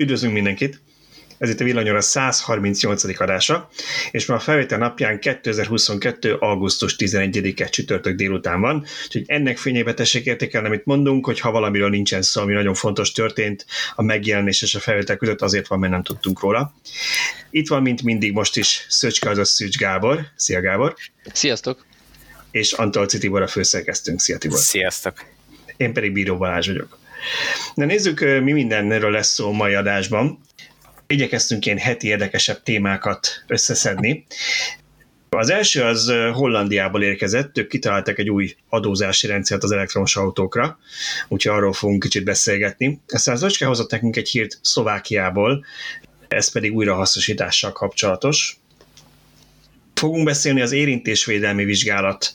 Üdvözlünk mindenkit! Ez itt a Villanyóra 138. adása, és ma a felvétel napján 2022. augusztus 11-e csütörtök délután van, úgyhogy ennek fényébe tessék értékelni, amit mondunk, hogy ha valamiről nincsen szó, ami nagyon fontos történt a megjelenés és a felvétel között, azért van, mert nem tudtunk róla. Itt van, mint mindig most is Szöcske, azaz Szűcs Gábor. Szia Gábor! Sziasztok! És Antolci Tibor a főszerkesztőnk. Szia Tibor! Sziasztok! Én pedig Bíró Balázs vagyok. Na nézzük, mi mindenről lesz szó mai adásban. Igyekeztünk ilyen heti érdekesebb témákat összeszedni. Az első az Hollandiából érkezett, ők kitaláltak egy új adózási rendszert az elektromos autókra, úgyhogy arról fogunk kicsit beszélgetni. Aztán az Öcske hozott nekünk egy hírt Szlovákiából, ez pedig újrahasznosítással kapcsolatos. Fogunk beszélni az érintésvédelmi vizsgálat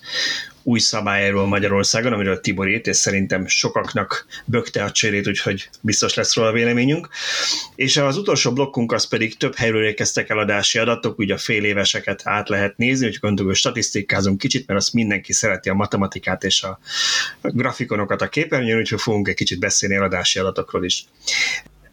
új szabályáról Magyarországon, amiről Tibor írt, és szerintem sokaknak bökte a cserét, úgyhogy biztos lesz róla véleményünk. És az utolsó blokkunk az pedig több helyről érkeztek eladási adatok, ugye a fél éveseket át lehet nézni, úgyhogy gondolom, hogy statisztikázunk kicsit, mert azt mindenki szereti a matematikát és a grafikonokat a képernyőn, úgyhogy fogunk egy kicsit beszélni eladási adatokról is.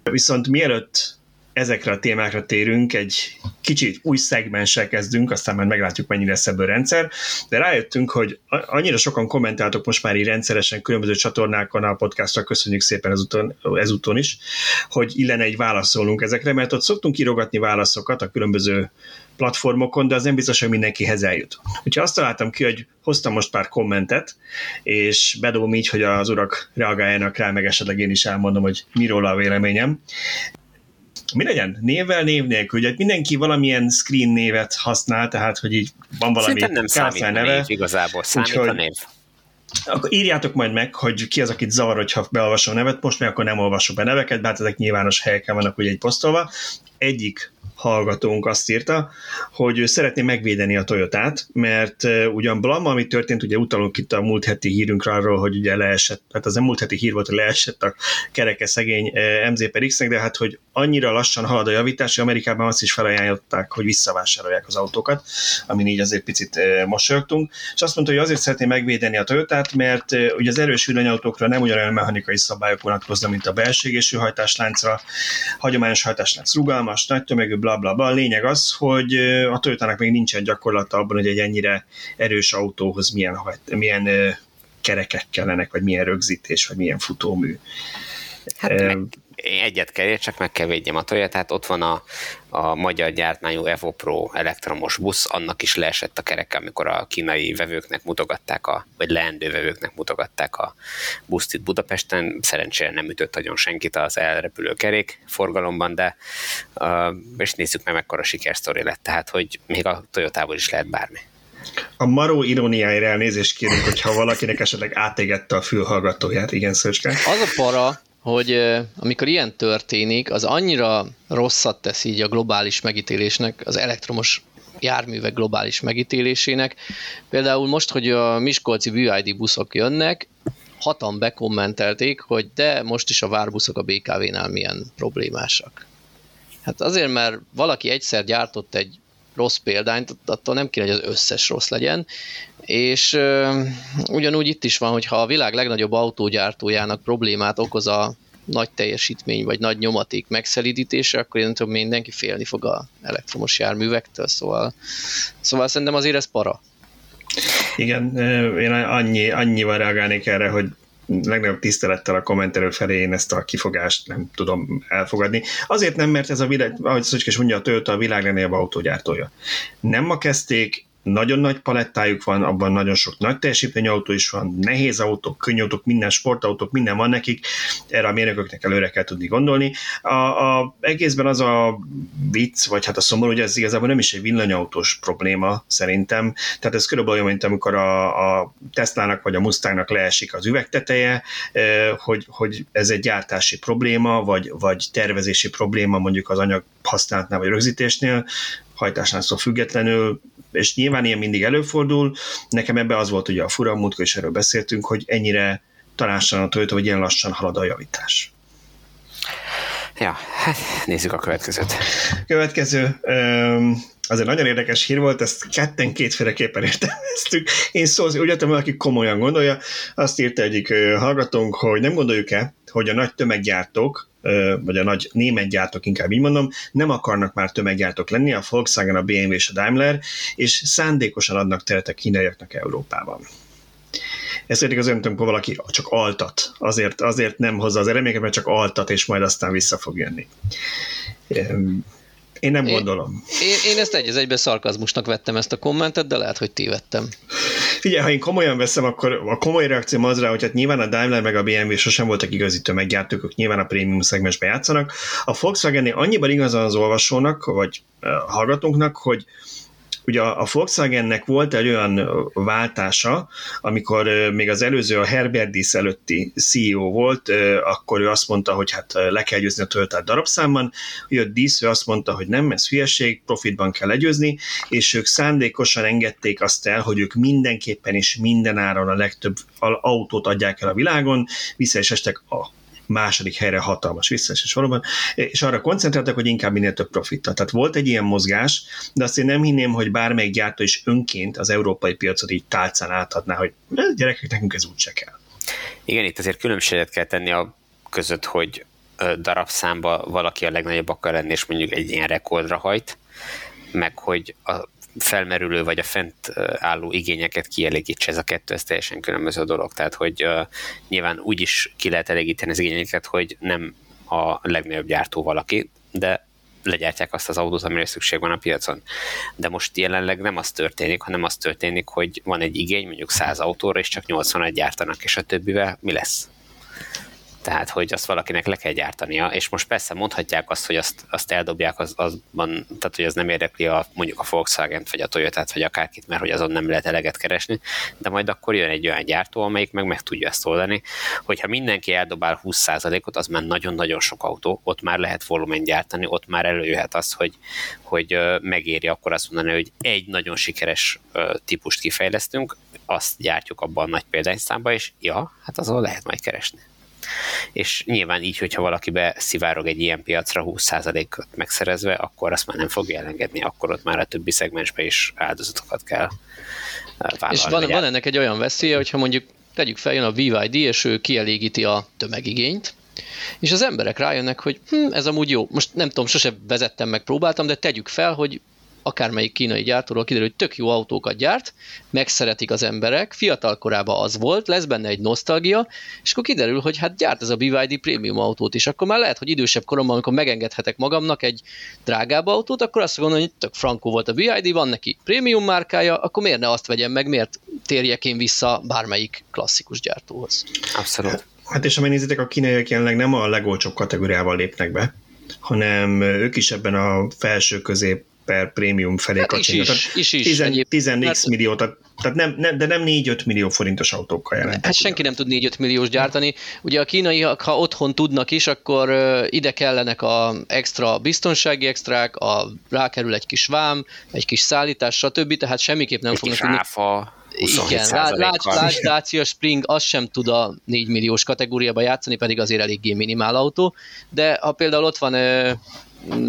Viszont mielőtt ezekre a témákra térünk, egy kicsit új szegmenssel kezdünk, aztán majd meglátjuk, mennyire lesz ebből rendszer, de rájöttünk, hogy annyira sokan kommentáltok most már így rendszeresen különböző csatornákon a podcastra, köszönjük szépen ezúton, ezúton is, hogy illene egy válaszolnunk ezekre, mert ott szoktunk írogatni válaszokat a különböző platformokon, de az nem biztos, hogy mindenkihez eljut. Úgyhogy azt találtam ki, hogy hoztam most pár kommentet, és bedobom így, hogy az urak reagáljanak rá, meg esetleg én is elmondom, hogy miről a véleményem mi legyen? Névvel, név nélkül. Ugye mindenki valamilyen screen névet használ, tehát hogy így van valami Szerintem nem számít neve. Név, igazából, számít úgyhogy, a név. Akkor írjátok majd meg, hogy ki az, akit zavar, hogyha beolvasom a nevet, most meg akkor nem olvasok be neveket, bár ezek nyilvános helyeken vannak ugye egy posztolva. Egyik hallgatónk azt írta, hogy ő szeretné megvédeni a Toyotát, mert ugyan Blam, ami történt, ugye utalunk itt a múlt heti hírünkre arról, hogy ugye leesett, hát az a múlt heti hír volt, hogy leesett a kereke szegény MZ X-nek, de hát, hogy annyira lassan halad a javítás, hogy Amerikában azt is felajánlották, hogy visszavásárolják az autókat, amin így azért picit mosolyogtunk, és azt mondta, hogy azért szeretné megvédeni a Toyotát, mert ugye az erős villanyautókra nem ugyanolyan mechanikai szabályok vonatkoznak, mint a belső égésű hajtásláncra, hagyományos hajtáslánc rugalmas, nagy tömegű, bla bla bla. Lényeg az, hogy a Toyotának még nincsen gyakorlata abban, hogy egy ennyire erős autóhoz milyen, milyen kerekek kellenek, vagy milyen rögzítés, vagy milyen futómű. Hát meg egyet kell csak meg kell védjem a tehát ott van a, a magyar gyártmányú Evo Pro elektromos busz, annak is leesett a kereke, amikor a kínai vevőknek mutogatták, a, vagy leendő vevőknek mutogatták a buszt itt Budapesten. Szerencsére nem ütött nagyon senkit az elrepülő kerék forgalomban, de uh, és nézzük meg, mekkora sikersztori lett, tehát hogy még a Toyotából is lehet bármi. A maró iróniáira elnézést kérünk, hogyha valakinek esetleg átégette a fülhallgatóját, igen, Szöcske. Az a para, hogy amikor ilyen történik, az annyira rosszat tesz így a globális megítélésnek, az elektromos járművek globális megítélésének. Például most, hogy a Miskolci BYD buszok jönnek, hatan bekommentelték, hogy de most is a várbuszok a BKV-nál milyen problémásak. Hát azért, mert valaki egyszer gyártott egy rossz példányt, attól nem kéne, hogy az összes rossz legyen, és ö, ugyanúgy itt is van, hogy ha a világ legnagyobb autógyártójának problémát okoz a nagy teljesítmény vagy nagy nyomaték megszelidítése, akkor én tudom, mindenki félni fog a elektromos járművektől, szóval, szóval szerintem azért ez para. Igen, én annyi, annyival reagálnék erre, hogy legnagyobb tisztelettel a kommentelő felé én ezt a kifogást nem tudom elfogadni. Azért nem, mert ez a világ, ahogy Szöcskés mondja, a Toyota a világ legnagyobb autógyártója. Nem ma kezdték, nagyon nagy palettájuk van, abban nagyon sok nagy teljesítményű autó is van, nehéz autók, könnyű autók, minden sportautók, minden van nekik, erre a mérnököknek előre kell tudni gondolni. A, a egészben az a vicc, vagy hát a szomorú, hogy ez igazából nem is egy villanyautós probléma szerintem, tehát ez körülbelül olyan, mint amikor a, a Teslának vagy a Mustangnak leesik az üvegteteje, hogy, hogy ez egy gyártási probléma, vagy, vagy tervezési probléma mondjuk az anyag használatnál vagy rögzítésnél, hajtásnál függetlenül és nyilván ilyen mindig előfordul. Nekem ebbe az volt ugye a fura, múltkor is erről beszéltünk, hogy ennyire találsan a Toyota, hogy ilyen lassan halad a javítás. Ja, hát nézzük a következőt. Következő, az egy nagyon érdekes hír volt, ezt ketten kétféleképpen értelmeztük. Én szó, úgy értem, valaki komolyan gondolja, azt írta egyik hallgatónk, hogy nem gondoljuk-e, hogy a nagy tömeggyártók, vagy a nagy német gyártók, inkább így mondom, nem akarnak már tömeggyártók lenni, a Volkswagen, a BMW és a Daimler, és szándékosan adnak teret a kínaiaknak Európában. Ez pedig az olyan, amikor valaki csak altat, azért, azért nem hozza az eredményeket, mert csak altat, és majd aztán vissza fog jönni. Én nem én, gondolom. Én, én ezt egy egybe szarkazmusnak vettem ezt a kommentet, de lehet, hogy tévedtem. Figyelj, ha én komolyan veszem, akkor a komoly reakció az rá, hogy hát nyilván a Daimler meg a BMW sosem voltak igazi tömeggyártók, ők nyilván a prémium szegmensbe játszanak. A Volkswagen annyiban igazán az olvasónak, vagy hallgatónknak, hogy Ugye a Volkswagennek volt egy olyan váltása, amikor még az előző, a Herbert előtti CEO volt, akkor ő azt mondta, hogy hát le kell győzni a Toyota darabszámban, jött Diess, ő azt mondta, hogy nem, ez hülyeség, profitban kell legyőzni, és ők szándékosan engedték azt el, hogy ők mindenképpen és minden áron a legtöbb autót adják el a világon, vissza is estek a második helyre hatalmas visszaesés valóban, és arra koncentráltak, hogy inkább minél több profittal. Tehát volt egy ilyen mozgás, de azt én nem hinném, hogy bármelyik gyártó is önként az európai piacot így tálcán átadná, hogy gyerekek, nekünk ez úgyse kell. Igen, itt azért különbséget kell tenni a között, hogy darabszámba valaki a legnagyobb akar lenni, és mondjuk egy ilyen rekordra hajt, meg hogy a felmerülő vagy a fent álló igényeket kielégítse, ez a kettő, ez teljesen különböző dolog. Tehát, hogy nyilván úgy is ki lehet elégíteni az igényeket, hogy nem a legnagyobb gyártó valaki, de legyártják azt az autót, amire szükség van a piacon. De most jelenleg nem az történik, hanem az történik, hogy van egy igény, mondjuk 100 autóra, és csak 81 gyártanak, és a többivel mi lesz? Tehát hogy azt valakinek le kell gyártania, és most persze mondhatják azt, hogy azt, azt eldobják, az, azban, tehát hogy az nem érdekli a, mondjuk a Volkswagen vagy a Toyota vagy akárkit, mert hogy azon nem lehet eleget keresni, de majd akkor jön egy olyan gyártó, amelyik meg meg tudja ezt oldani, hogyha mindenki eldobál 20%-ot, az már nagyon-nagyon sok autó, ott már lehet volumen gyártani, ott már előjöhet az, hogy, hogy megéri akkor azt mondani, hogy egy nagyon sikeres típust kifejlesztünk, azt gyártjuk abban a nagy példányszámba, és ja, hát azon lehet majd keresni és nyilván így, hogyha valaki beszivárog egy ilyen piacra 20%-ot megszerezve, akkor azt már nem fogja elengedni, akkor ott már a többi szegmensbe is áldozatokat kell eh, vállalni. És van, van ennek egy olyan veszélye, hogyha mondjuk tegyük fel, jön a VYD, és ő kielégíti a tömegigényt, és az emberek rájönnek, hogy hm, ez amúgy jó. Most nem tudom, sose vezettem meg, próbáltam, de tegyük fel, hogy akármelyik kínai gyártóról kiderül, hogy tök jó autókat gyárt, megszeretik az emberek, fiatal korában az volt, lesz benne egy nosztalgia, és akkor kiderül, hogy hát gyárt ez a BYD prémium autót is, akkor már lehet, hogy idősebb koromban, amikor megengedhetek magamnak egy drágább autót, akkor azt mondom, hogy tök frankó volt a BYD, van neki prémium márkája, akkor miért ne azt vegyem meg, miért térjek én vissza bármelyik klasszikus gyártóhoz. Abszolút. Hát és ha megnézitek, a kínaiak jelenleg nem a legolcsóbb kategóriával lépnek be, hanem ők is ebben a felső közép per prémium felé hát kacsingat. Is, is, is, 10, 10 hát, millió, tehát, tehát nem, nem, de nem 4-5 millió forintos autókkal jelentek. Hát senki nem tud 4-5 milliós gyártani. Ugye a kínaiak, ha otthon tudnak is, akkor ide kellenek a extra biztonsági extrák, a, rákerül egy kis vám, egy kis szállítás, stb. Tehát semmiképp nem egy fognak tudni. Áfa. Igen, Lács Dacia Spring az sem tud a 4 milliós kategóriába játszani, pedig azért eléggé minimál autó, de ha például ott van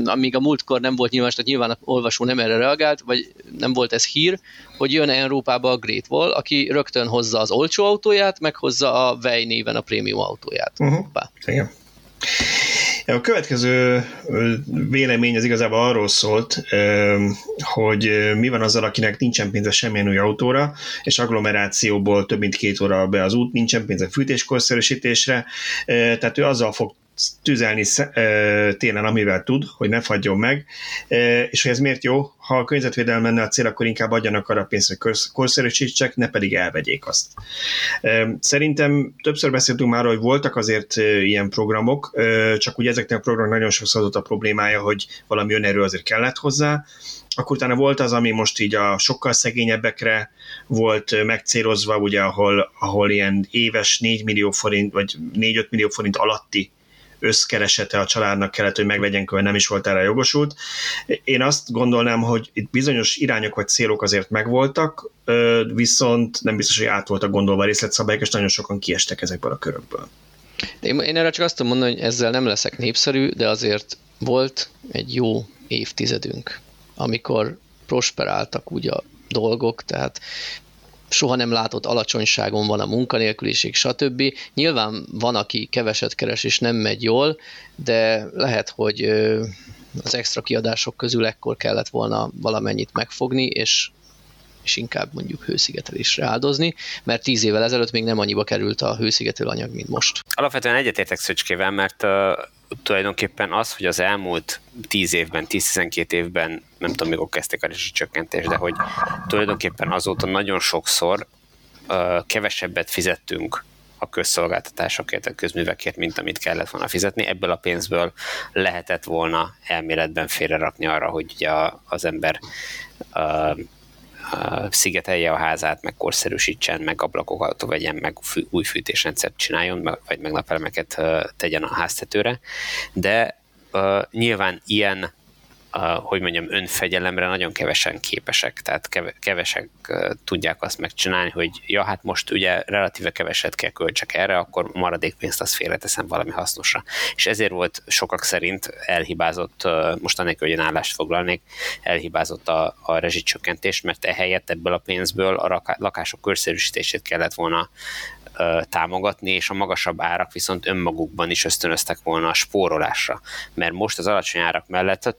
amíg a múltkor nem volt nyilvános, tehát nyilván a olvasó nem erre reagált, vagy nem volt ez hír, hogy jön Európába a Great Wall, aki rögtön hozza az olcsó autóját, meg hozza a Vej néven a prémium autóját. Uh-huh. Igen. A következő vélemény az igazából arról szólt, hogy mi van azzal, akinek nincsen pénze semmilyen új autóra, és agglomerációból több mint két óra be az út, nincsen pénze fűtéskorszerűsítésre, tehát ő azzal fog tüzelni télen, amivel tud, hogy ne fagyjon meg, és hogy ez miért jó, ha a környezetvédelem menne a cél, akkor inkább adjanak arra pénzt, hogy korszerűsítsek, ne pedig elvegyék azt. Szerintem többször beszéltünk már, hogy voltak azért ilyen programok, csak ugye ezeknek a programok nagyon sokszor az a problémája, hogy valami önerő azért kellett hozzá, akkor utána volt az, ami most így a sokkal szegényebbekre volt megcélozva, ugye, ahol, ahol ilyen éves 4 millió forint, vagy 4-5 millió forint alatti összkeresete a családnak kellett, hogy meglegyen, hogy nem is volt erre jogosult. Én azt gondolnám, hogy itt bizonyos irányok vagy célok azért megvoltak, viszont nem biztos, hogy át voltak gondolva részletszabályok, és nagyon sokan kiestek ezekből a körökből. Én, én erre csak azt tudom mondani, hogy ezzel nem leszek népszerű, de azért volt egy jó évtizedünk, amikor prosperáltak úgy a dolgok, tehát soha nem látott alacsonyságon van a munkanélküliség, stb. Nyilván van, aki keveset keres és nem megy jól, de lehet, hogy az extra kiadások közül ekkor kellett volna valamennyit megfogni, és és inkább mondjuk hőszigetelésre áldozni, mert tíz évvel ezelőtt még nem annyiba került a hőszigetelő anyag, mint most. Alapvetően egyetértek Szöcskével, mert uh, tulajdonképpen az, hogy az elmúlt 10 évben, 10-12 évben, nem tudom, mikor kezdték a csökkentést, de hogy tulajdonképpen azóta nagyon sokszor uh, kevesebbet fizettünk a közszolgáltatásokért, a közművekért, mint amit kellett volna fizetni. Ebből a pénzből lehetett volna elméletben félrerakni arra, hogy ugye az ember uh, szigetelje a házát, meg korszerűsítsen, meg ablakokat vegyen, meg fű, új fűtésrendszert csináljon, vagy meg napelemeket tegyen a háztetőre, de uh, nyilván ilyen hogy mondjam, önfegyelemre nagyon kevesen képesek, tehát kevesek tudják azt megcsinálni, hogy ja, hát most ugye relatíve keveset kell költsek erre, akkor maradék pénzt azt félreteszem valami hasznosra. És ezért volt sokak szerint elhibázott, most anélkül, hogy én állást foglalnék, elhibázott a, a rezsicsökkentés, mert ehelyett ebből a pénzből a lakások körszerűsítését kellett volna támogatni, és a magasabb árak viszont önmagukban is ösztönöztek volna a spórolásra. Mert most az alacsony árak mellett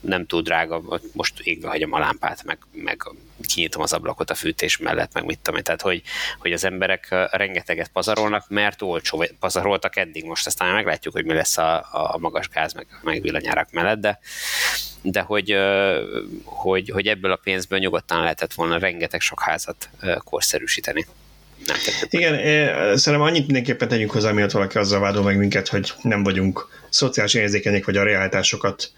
nem túl drága, most égve hagyom a lámpát, meg, meg kinyitom az ablakot a fűtés mellett, meg mit tudom. Tehát, hogy, hogy az emberek rengeteget pazarolnak, mert olcsó pazaroltak eddig most, aztán meglátjuk, hogy mi lesz a, a magas gáz, meg, meg villanyárak mellett, de, de hogy, hogy, hogy ebből a pénzből nyugodtan lehetett volna rengeteg sok házat korszerűsíteni nem Igen, szerintem annyit mindenképpen tegyünk hozzá, miatt valaki azzal vádol meg minket, hogy nem vagyunk szociális érzékenyek, vagy a realitásokat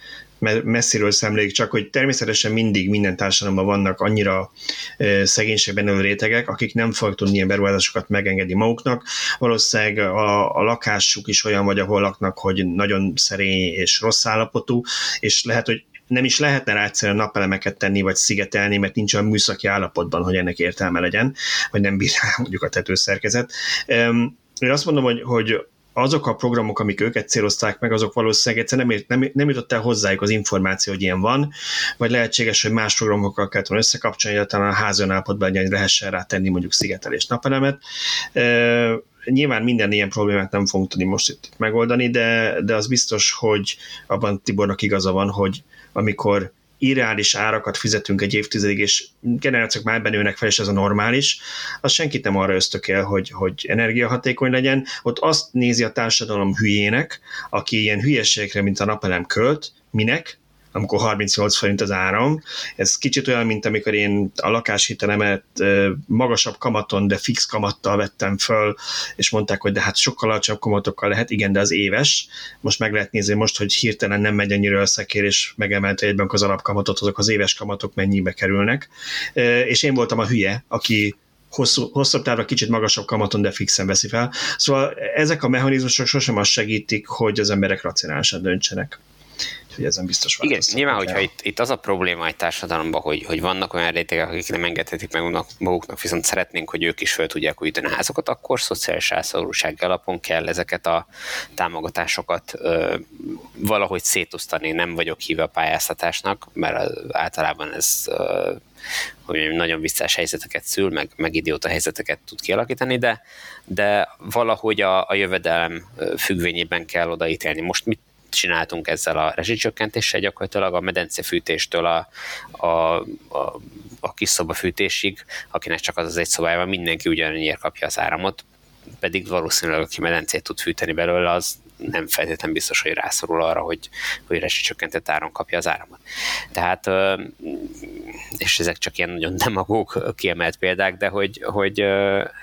messziről szemléljük, csak hogy természetesen mindig minden társadalomban vannak annyira szegénységben élő rétegek, akik nem fognak tudni ilyen beruházásokat megengedni maguknak. Valószínűleg a, a lakásuk is olyan vagy, ahol laknak, hogy nagyon szerény és rossz állapotú, és lehet, hogy nem is lehetne rá egyszerűen napelemeket tenni, vagy szigetelni, mert nincs olyan műszaki állapotban, hogy ennek értelme legyen, vagy nem bír mondjuk a tetőszerkezet. Én azt mondom, hogy, hogy azok a programok, amik őket célozták meg, azok valószínűleg egyszer nem, nem, nem jutott el hozzájuk az információ, hogy ilyen van, vagy lehetséges, hogy más programokkal kellett volna összekapcsolni, hogy talán a házon állapotban lehessen rá tenni mondjuk szigetelés napelemet. E, nyilván minden ilyen problémát nem fogunk tudni most itt megoldani, de, de az biztos, hogy abban Tibornak igaza van, hogy amikor irreális árakat fizetünk egy évtizedig, és generációk már benőnek fel, és ez a normális, az senkit nem arra ösztökél, hogy, hogy energiahatékony legyen. Ott azt nézi a társadalom hülyének, aki ilyen hülyeségekre, mint a napelem költ, minek, amikor 38 forint az áram. Ez kicsit olyan, mint amikor én a lakáshitelemet magasabb kamaton, de fix kamattal vettem föl, és mondták, hogy de hát sokkal alacsonyabb kamatokkal lehet, igen, de az éves. Most meg lehet nézni most, hogy hirtelen nem megy annyira összekér, és megemelte egyben az alapkamatot, azok az éves kamatok mennyibe kerülnek. És én voltam a hülye, aki hosszú, hosszabb távra kicsit magasabb kamaton, de fixen veszi fel. Szóval ezek a mechanizmusok sosem azt segítik, hogy az emberek racionálisan döntsenek hogy ezen biztos Igen, nyilván, hogyha itt, itt, az a probléma egy társadalomban, hogy, hogy vannak olyan rétegek, akik nem engedhetik meg maguknak, viszont szeretnénk, hogy ők is fel tudják újítani a házakat, akkor szociális rászorulság alapon kell ezeket a támogatásokat ö, valahogy szétosztani. Nem vagyok híve a pályáztatásnak, mert általában ez ö, hogy nagyon visszás helyzeteket szül, meg, meg idióta helyzeteket tud kialakítani, de, de valahogy a, a jövedelem függvényében kell odaítélni. Most mit csináltunk ezzel a rezsicsökkentéssel, gyakorlatilag a medencefűtéstől a, a, a, a kis szobafűtésig, akinek csak az az egy szobájában, mindenki ugyanannyiért kapja az áramot, pedig valószínűleg aki medencét tud fűteni belőle, az nem feltétlenül biztos, hogy rászorul arra, hogy, hogy rezsicsökkentett áron kapja az áramot. Tehát, és ezek csak ilyen nagyon demagóg kiemelt példák, de hogy, hogy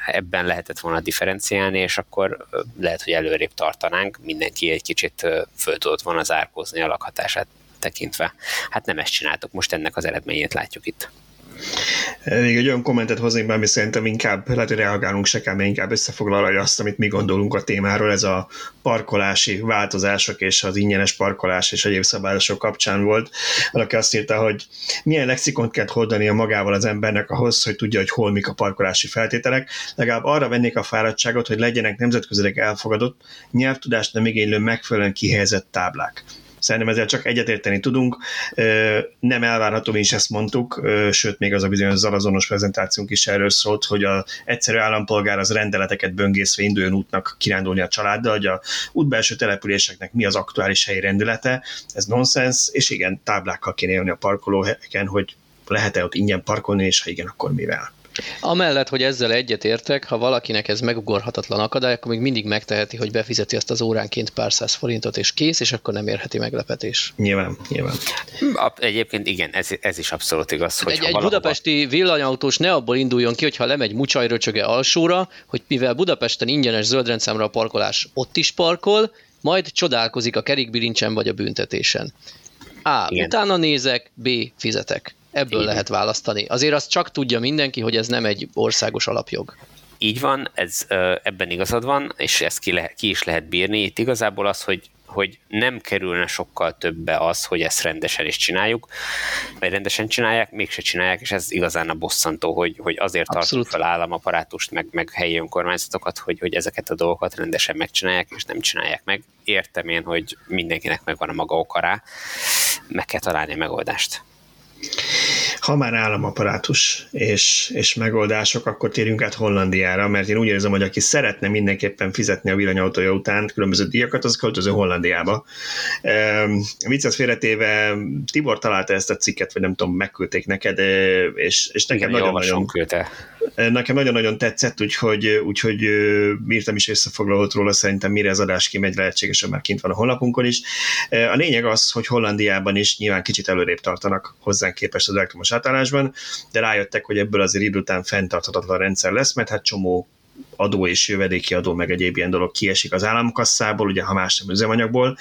ebben lehetett volna differenciálni, és akkor lehet, hogy előrébb tartanánk, mindenki egy kicsit föl tudott volna zárkózni a lakhatását tekintve. Hát nem ezt csináltok, most ennek az eredményét látjuk itt. Még egy olyan kommentet hoznék be, ami szerintem inkább, lehet, hogy reagálunk se kell, mert inkább összefoglalja azt, amit mi gondolunk a témáról, ez a parkolási változások és az ingyenes parkolás és egyéb szabályosok kapcsán volt. Valaki azt írta, hogy milyen lexikont kell a magával az embernek ahhoz, hogy tudja, hogy hol mik a parkolási feltételek. Legalább arra vennék a fáradtságot, hogy legyenek nemzetközileg elfogadott, nyelvtudást nem igénylő megfelelően kihelyezett táblák Szerintem ezzel csak egyetérteni tudunk. Nem elvárható, mi is ezt mondtuk, sőt, még az a bizonyos zalazonos prezentációnk is erről szólt, hogy a egyszerű állampolgár az rendeleteket böngészve induljon útnak kirándulni a családdal, hogy a útbelső településeknek mi az aktuális helyi rendelete. Ez nonsens, és igen, táblákkal kéne élni a parkolóhelyeken, hogy lehet-e ott ingyen parkolni, és ha igen, akkor mivel. Amellett, hogy ezzel egyetértek, ha valakinek ez megugorhatatlan akadály, akkor még mindig megteheti, hogy befizeti azt az óránként pár száz forintot, és kész, és akkor nem érheti meglepetés. Nyilván, nyilván. Egyébként igen, ez, ez is abszolút igaz. Hogy egy, egy valahova... budapesti villanyautós ne abból induljon ki, hogyha lemegy Mucsajröcsöge alsóra, hogy mivel Budapesten ingyenes zöldrendszámra a parkolás ott is parkol, majd csodálkozik a kerékbilincsen vagy a büntetésen. A. Igen. Utána nézek, B. Fizetek. Ebből lehet választani. Azért azt csak tudja mindenki, hogy ez nem egy országos alapjog. Így van, ez, ebben igazad van, és ezt ki, le, ki is lehet bírni. Itt igazából az, hogy hogy nem kerülne sokkal többe az, hogy ezt rendesen is csináljuk, vagy rendesen csinálják, mégse csinálják, és ez igazán a bosszantó, hogy, hogy azért Abszolút. tartunk fel államaparátust, meg, meg helyi önkormányzatokat, hogy, hogy ezeket a dolgokat rendesen megcsinálják, és nem csinálják meg. Értem én, hogy mindenkinek megvan a maga okará, meg kell találni a megoldást. Ha már államaparátus és, és megoldások, akkor térjünk át Hollandiára, mert én úgy érzem, hogy aki szeretne mindenképpen fizetni a villanyautója után különböző díjakat, az költöző Hollandiába. E, viccet félretéve Tibor találta ezt a cikket, vagy nem tudom, megküldték neked, és, és nekem nagyon-nagyon nekem nagyon-nagyon tetszett, úgyhogy, úgyhogy írtam is összefoglalót róla, szerintem mire az adás kimegy, lehetségesen már kint van a honlapunkon is. A lényeg az, hogy Hollandiában is nyilván kicsit előrébb tartanak hozzánk képest az elektromos átállásban, de rájöttek, hogy ebből azért idő után fenntarthatatlan rendszer lesz, mert hát csomó adó és jövedéki adó, meg egyéb ilyen dolog kiesik az államkasszából, ugye ha más nem üzemanyagból,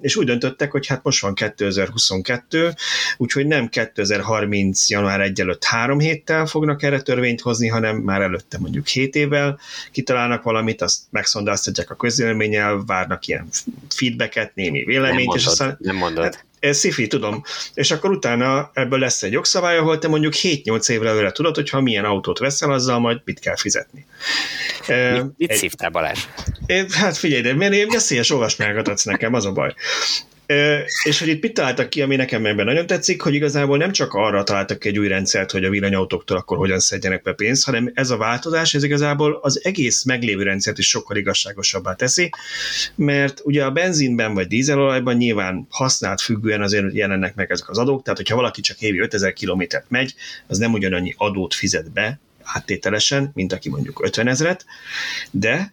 és úgy döntöttek, hogy hát most van 2022, úgyhogy nem 2030. január 1 előtt három héttel fognak erre törvényt hozni, hanem már előtte mondjuk 7 évvel kitalálnak valamit, azt megszondáztatják a közélménnyel, várnak ilyen feedbacket, némi véleményt, nem mondod, és aztán... Nem mondod. Hát, ez szifi, tudom. És akkor utána ebből lesz egy jogszabály, ahol te mondjuk 7-8 évre előre tudod, hogy ha milyen autót veszel, azzal majd mit kell fizetni. Mit, mit szívtál Balázs? Hát figyelj, de miért veszélyes olvasmányokat adsz nekem, az a baj és hogy itt mit találtak ki, ami nekem ebben nagyon tetszik, hogy igazából nem csak arra találtak egy új rendszert, hogy a villanyautóktól akkor hogyan szedjenek be pénzt, hanem ez a változás, ez igazából az egész meglévő rendszert is sokkal igazságosabbá teszi, mert ugye a benzinben vagy dízelolajban nyilván használt függően azért jelennek meg ezek az adók, tehát hogyha valaki csak évi 5000 kilométert megy, az nem ugyanannyi adót fizet be, áttételesen, mint aki mondjuk 50 ezeret, de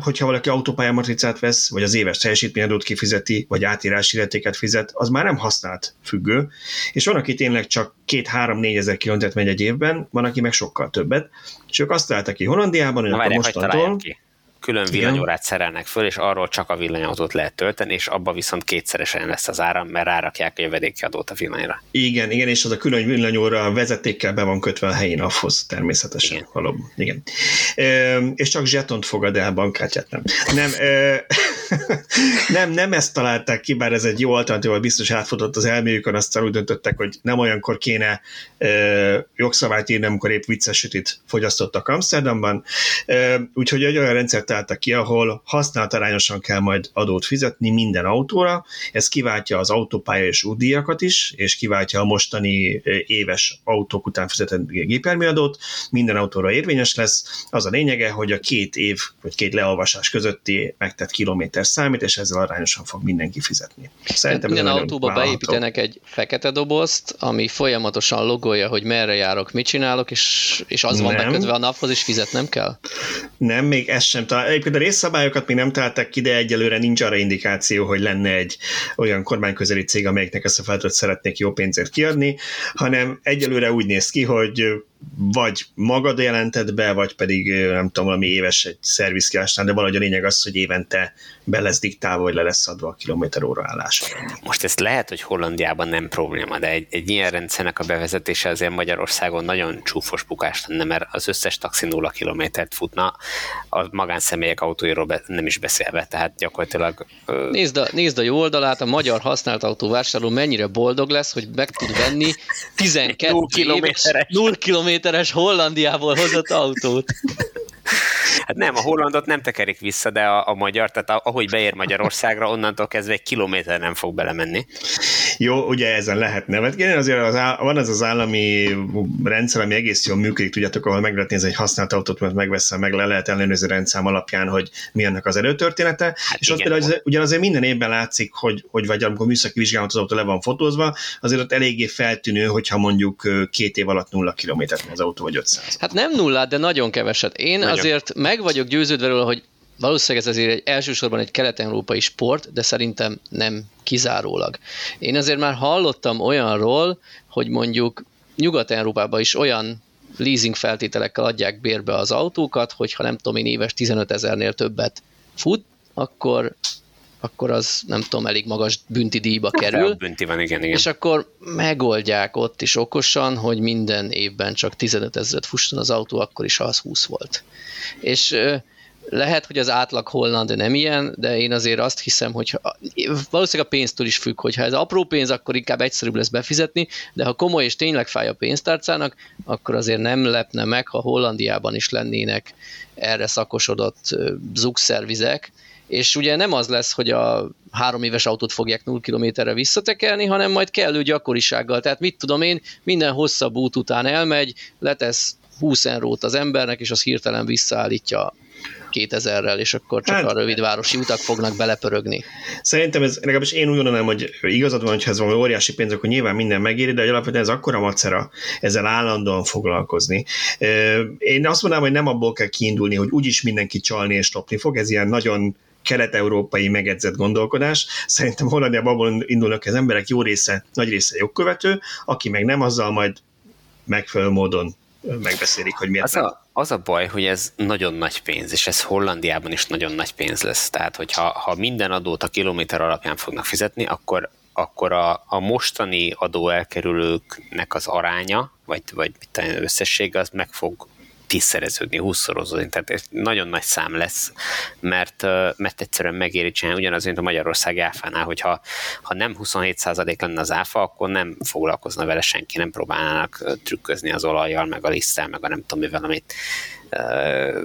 hogyha valaki autópályamatricát vesz, vagy az éves teljesítményadót kifizeti, vagy átírási illetéket fizet, az már nem használt függő, és van, aki tényleg csak 2-3-4 ezer kilométert megy egy évben, van, aki meg sokkal többet, és ők azt találták ki Hollandiában, hogy akkor mostantól... Ki külön villanyórát szerelnek föl, és arról csak a villanyautót lehet tölteni, és abba viszont kétszeresen lesz az áram, mert rárakják a jövedéki adót a villanyra. Igen, igen, és az a külön villanyóra vezetékkel be van kötve a helyi naphoz, természetesen. Igen. Valóban, igen. E, és csak zsetont fogad el, bankkártyát nem. Nem, e, nem, nem ezt találták ki, bár ez egy jó alternatíva, biztos átfutott az elméjükön, aztán úgy döntöttek, hogy nem olyankor kéne e, jogszabályt írni, amikor épp vicces sütit fogyasztottak Amsterdamban. E, úgyhogy egy olyan rendszert találtak ki, ahol arányosan kell majd adót fizetni minden autóra. Ez kiváltja az autópálya és útdíjakat is, és kiváltja a mostani éves autók után fizetett gépjárműadót. Minden autóra érvényes lesz. Az a lényege, hogy a két év vagy két leolvasás közötti megtett kilométer számít, és ezzel arányosan fog mindenki fizetni. Szerintem minden autóba beépítenek egy fekete dobozt, ami folyamatosan logolja, hogy merre járok, mit csinálok, és, és az van bekötve a naphoz, és fizetnem kell? Nem, még ez sem. Egyébként a részszabályokat még nem találtak ki, de egyelőre nincs arra indikáció, hogy lenne egy olyan kormányközeli cég, amelyiknek ezt a feladatot szeretnék jó pénzért kiadni, hanem egyelőre úgy néz ki, hogy vagy magad jelented be, vagy pedig nem tudom, valami éves egy szervizkiásnál, de valahogy a lényeg az, hogy évente be lesz diktálva, hogy le lesz adva a kilométer óra állás. Most ez lehet, hogy Hollandiában nem probléma, de egy, egy ilyen rendszernek a bevezetése azért Magyarországon nagyon csúfos bukás lenne, mert az összes taxi nulla kilométert futna, a magánszemélyek autóiról be, nem is beszélve, tehát gyakorlatilag... Nézd a, nézd a jó oldalát, a magyar használt autóvásárló mennyire boldog lesz, hogy meg tud venni 12 0 kilométeres, 0 kilométeres Hollandiából hozott autót. Hát nem, a hollandot nem tekerik vissza, de a, a magyar, tehát ahogy beér Magyarországra, onnantól kezdve egy kilométer nem fog belemenni. Jó, ugye ezen lehet nevetgélni, azért az áll, van ez az állami rendszer, ami egész jól működik, tudjátok, ahol meg lehet nézni egy használt autót, mert megveszem, meg le lehet ellenőrizni rendszám alapján, hogy mi ennek az előtörténete, hát és igen, ott például ugye azért minden évben látszik, hogy, hogy vagy amikor műszaki vizsgálat az autó le van fotózva, azért ott eléggé feltűnő, hogyha mondjuk két év alatt nulla kilométert az autó, vagy 500. Hát nem nulla, de nagyon keveset. Én nagyon. azért meg vagyok győződve róla, hogy valószínűleg ez azért egy, elsősorban egy kelet-európai sport, de szerintem nem kizárólag. Én azért már hallottam olyanról, hogy mondjuk Nyugat-Európában is olyan leasing feltételekkel adják bérbe az autókat, hogyha nem tudom én éves 15 ezernél többet fut, akkor akkor az nem tudom, elég magas bünti díjba kerül. Bünti van, igen, igen. És akkor megoldják ott is okosan, hogy minden évben csak 15 ezeret fusson az autó, akkor is az 20 volt. És lehet, hogy az átlag holland nem ilyen, de én azért azt hiszem, hogy valószínűleg a pénztől is függ, hogyha ez apró pénz, akkor inkább egyszerűbb lesz befizetni, de ha komoly és tényleg fáj a pénztárcának, akkor azért nem lepne meg, ha Hollandiában is lennének erre szakosodott zugszervizek, és ugye nem az lesz, hogy a három éves autót fogják 0 kilométerre visszatekerni, hanem majd kellő gyakorisággal. Tehát mit tudom én, minden hosszabb út után elmegy, letesz 20 eurót az embernek, és az hirtelen visszaállítja 2000-rel, és akkor csak hát, a rövidvárosi utak fognak belepörögni. Szerintem ez, legalábbis én úgy gondolom, hogy igazad van, hogyha ez valami óriási pénz, akkor nyilván minden megéri, de alapvetően ez akkora macera ezzel állandóan foglalkozni. Én azt mondanám, hogy nem abból kell kiindulni, hogy úgyis mindenki csalni és lopni fog, ez ilyen nagyon kelet-európai megedzett gondolkodás. Szerintem Hollandiában abból indulnak az emberek jó része, nagy része jogkövető, aki meg nem, azzal majd megfelelő módon megbeszélik, hogy miért az nem. A, az a baj, hogy ez nagyon nagy pénz, és ez Hollandiában is nagyon nagy pénz lesz. Tehát, hogyha ha minden adót a kilométer alapján fognak fizetni, akkor akkor a, a mostani adóelkerülőknek az aránya, vagy, vagy mit összessége, az meg fog tízszereződni, húszszorozódni, tehát ez nagyon nagy szám lesz, mert, mert egyszerűen megéri csinálni, ugyanaz, mint a Magyarország áfánál, hogyha ha nem 27% lenne az áfa, akkor nem foglalkozna vele senki, nem próbálnának trükközni az olajjal, meg a liszttel, meg a nem tudom mivel, amit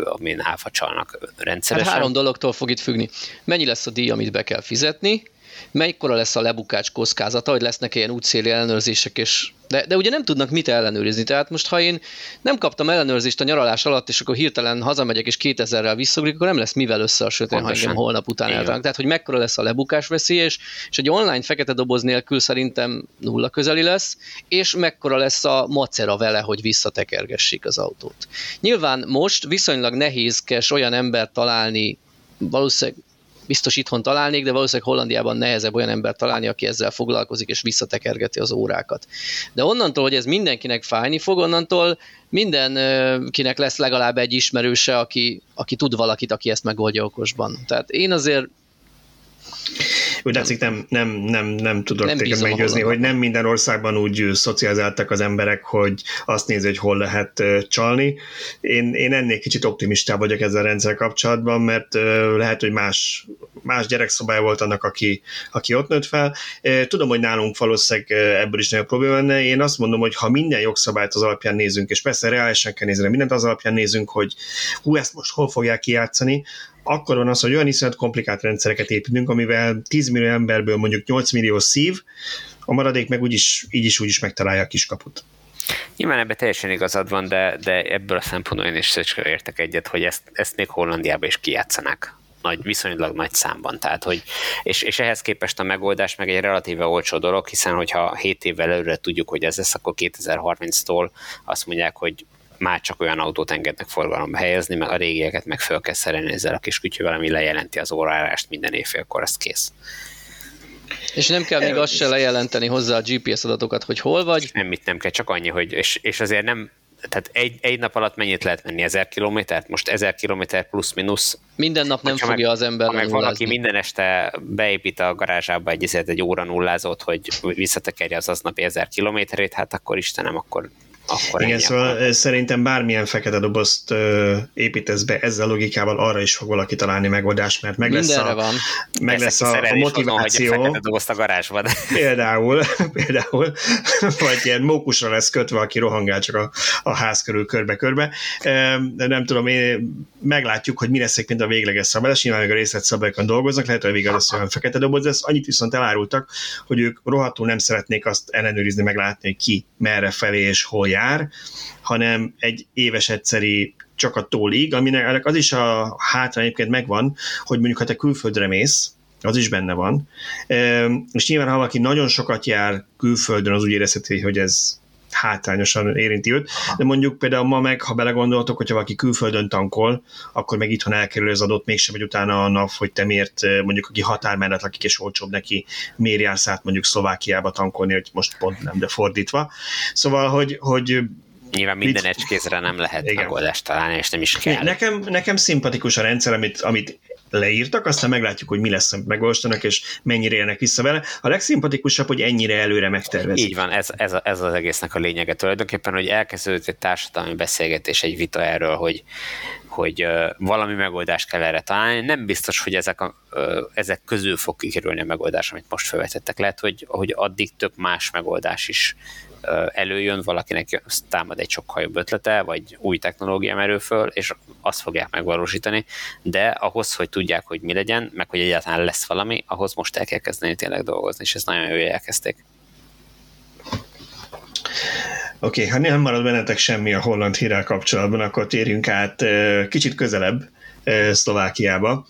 amin áfa csalnak rendszeresen. Hát három dologtól fog itt függni. Mennyi lesz a díj, amit be kell fizetni, mekkora lesz a lebukács kockázata, hogy lesznek ilyen útszéli ellenőrzések, és de, de ugye nem tudnak mit ellenőrizni. Tehát most, ha én nem kaptam ellenőrzést a nyaralás alatt, és akkor hirtelen hazamegyek, és 2000-rel visszagrik, akkor nem lesz mivel összehasonlítani, ha engem holnap után elránk. Tehát, hogy mekkora lesz a lebukás veszély, és, és egy online fekete doboz nélkül szerintem nulla közeli lesz, és mekkora lesz a macera vele, hogy visszatekergessék az autót. Nyilván most viszonylag nehézkes olyan embert találni, valószínűleg biztos itthon találnék, de valószínűleg Hollandiában nehezebb olyan ember találni, aki ezzel foglalkozik és visszatekergeti az órákat. De onnantól, hogy ez mindenkinek fájni fog, onnantól mindenkinek lesz legalább egy ismerőse, aki, aki tud valakit, aki ezt megoldja okosban. Tehát én azért úgy látszik, nem, nem, nem, nem tudok nem téged meggyőzni, hogy nem minden országban úgy szocializáltak az emberek, hogy azt nézi, hogy hol lehet csalni. Én, én ennél kicsit optimistább vagyok ezzel a rendszer kapcsolatban, mert lehet, hogy más, más gyerekszobája volt annak, aki, aki ott nőtt fel. Tudom, hogy nálunk valószínűleg ebből is nagyobb probléma lenne. Én azt mondom, hogy ha minden jogszabályt az alapján nézünk, és persze reálisan kell nézni, mindent az alapján nézünk, hogy hú, ezt most hol fogják kijátszani, akkor van az, hogy olyan iszonyat komplikált rendszereket építünk, amivel 10 millió emberből mondjuk 8 millió szív, a maradék meg úgyis, így is úgy is megtalálja a kiskaput. Nyilván ebben teljesen igazad van, de, de ebből a szempontból én is értek egyet, hogy ezt, ezt még Hollandiába is kijátszanák nagy, viszonylag nagy számban. Tehát, hogy, és, és ehhez képest a megoldás meg egy relatíve olcsó dolog, hiszen hogyha 7 évvel előre tudjuk, hogy ez lesz, akkor 2030-tól azt mondják, hogy már csak olyan autót engednek forgalomba helyezni, mert a régieket meg föl kell szerelni ezzel a kis kütyűvel, ami lejelenti az órárást minden évfélkor, az kész. És nem kell még azt se lejelenteni hozzá a GPS adatokat, hogy hol vagy. Semmit nem kell, csak annyi, hogy, és, és azért nem, tehát egy, egy nap alatt mennyit lehet menni? Ezer kilométert? Most ezer kilométer plusz-minusz? Minden nap nem fogja meg, az ember Ha meg valaki minden este beépít a garázsába egy, egy óra nullázót, hogy visszatekerje az aznapi ezer kilométerét, hát akkor Istenem, akkor akkor Igen, szóval van. szerintem bármilyen fekete dobozt építesz be ezzel a logikával, arra is fog valaki találni megoldást, mert meg lesz a, van. Meg lesz a, a motiváció. Azon, fekete dobozt a garázsban. Például, például, vagy ilyen mókusra lesz kötve, aki rohangál csak a, a ház körül körbe-körbe. De nem tudom, én meglátjuk, hogy mi lesz mint a végleges szabályos, nyilván még a részletszabályokon dolgoznak, lehet, hogy végül lesz olyan fekete doboz, ez annyit viszont elárultak, hogy ők rohadtul nem szeretnék azt ellenőrizni, meglátni, hogy ki merre felé és hol jár, hanem egy éves egyszeri csak a tólig, aminek az is a hátra egyébként megvan, hogy mondjuk ha te külföldre mész, az is benne van. És nyilván, ha valaki nagyon sokat jár külföldön, az úgy érezheti, hogy ez hátrányosan érinti őt, de mondjuk például ma meg, ha belegondoltok, hogyha valaki külföldön tankol, akkor meg itthon elkerül az adott, mégsem vagy utána a nap, hogy te miért, mondjuk aki határ mellett lakik és olcsóbb neki, miért jársz át mondjuk Szlovákiába tankolni, hogy most pont nem, de fordítva. Szóval, hogy, hogy Nyilván minden Mit... ecskézre nem lehet Igen. megoldást találni, és nem is kell. Nekem, nekem szimpatikus a rendszer, amit, amit leírtak, aztán meglátjuk, hogy mi lesz, amit megoldanak, és mennyire élnek vissza vele. A legszimpatikusabb, hogy ennyire előre megtervezik. Így van, ez, ez, ez az egésznek a lényege tulajdonképpen, hogy elkezdődött egy társadalmi beszélgetés, egy vita erről, hogy hogy valami megoldást kell erre találni. Nem biztos, hogy ezek, a, ezek közül fog kikerülni a megoldás, amit most felvetettek. Lehet, hogy, hogy addig több más megoldás is előjön, valakinek támad egy sokkal jobb ötlete, vagy új technológia merül föl, és azt fogják megvalósítani, de ahhoz, hogy tudják, hogy mi legyen, meg hogy egyáltalán lesz valami, ahhoz most el kell kezdeni tényleg dolgozni, és ezt nagyon jól elkezdték. Oké, okay, ha nem marad bennetek semmi a holland hírrel kapcsolatban, akkor térjünk át kicsit közelebb Szlovákiába.